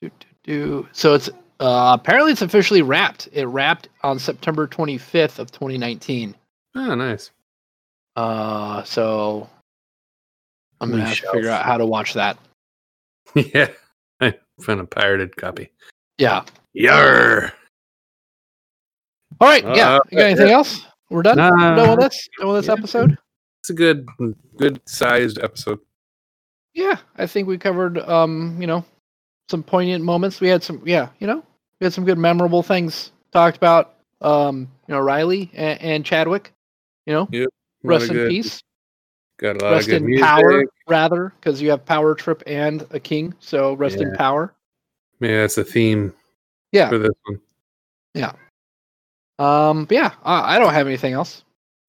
Do, do, do. So it's uh, apparently it's officially wrapped. It wrapped on September 25th of 2019. Oh, nice. Uh, so I'm gonna have to figure out how to watch that. yeah, I found a pirated copy. Yeah. Yar. All right. Yeah. Uh, You got anything else? We're done. Nah. We're done with this. Done with this Yeah. episode. It's a good, good sized episode. Yeah, I think we covered um, you know, some poignant moments. We had some yeah, you know, we had some good memorable things talked about. Um, you know, Riley and, and Chadwick, you know, A lot rest of in good- peace. Got a lot Rest of good in music. power, rather, because you have Power Trip and a King. So rest in power. Maybe that's a theme Yeah. for this one. Um, but yeah, I, I don't have anything else.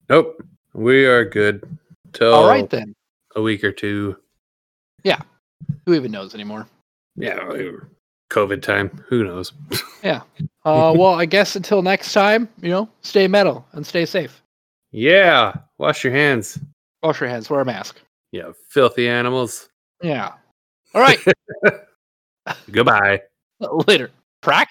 Nope, we are good till All right then. a week or two. Yeah, Who even knows anymore? Yeah, COVID time. Who knows? Yeah. Uh, well, I guess until next time, you know, stay metal and stay safe. yeah, wash your hands. Wash your hands. Wear a mask. Yeah, filthy animals. Yeah. All right. Goodbye. Later. Prac.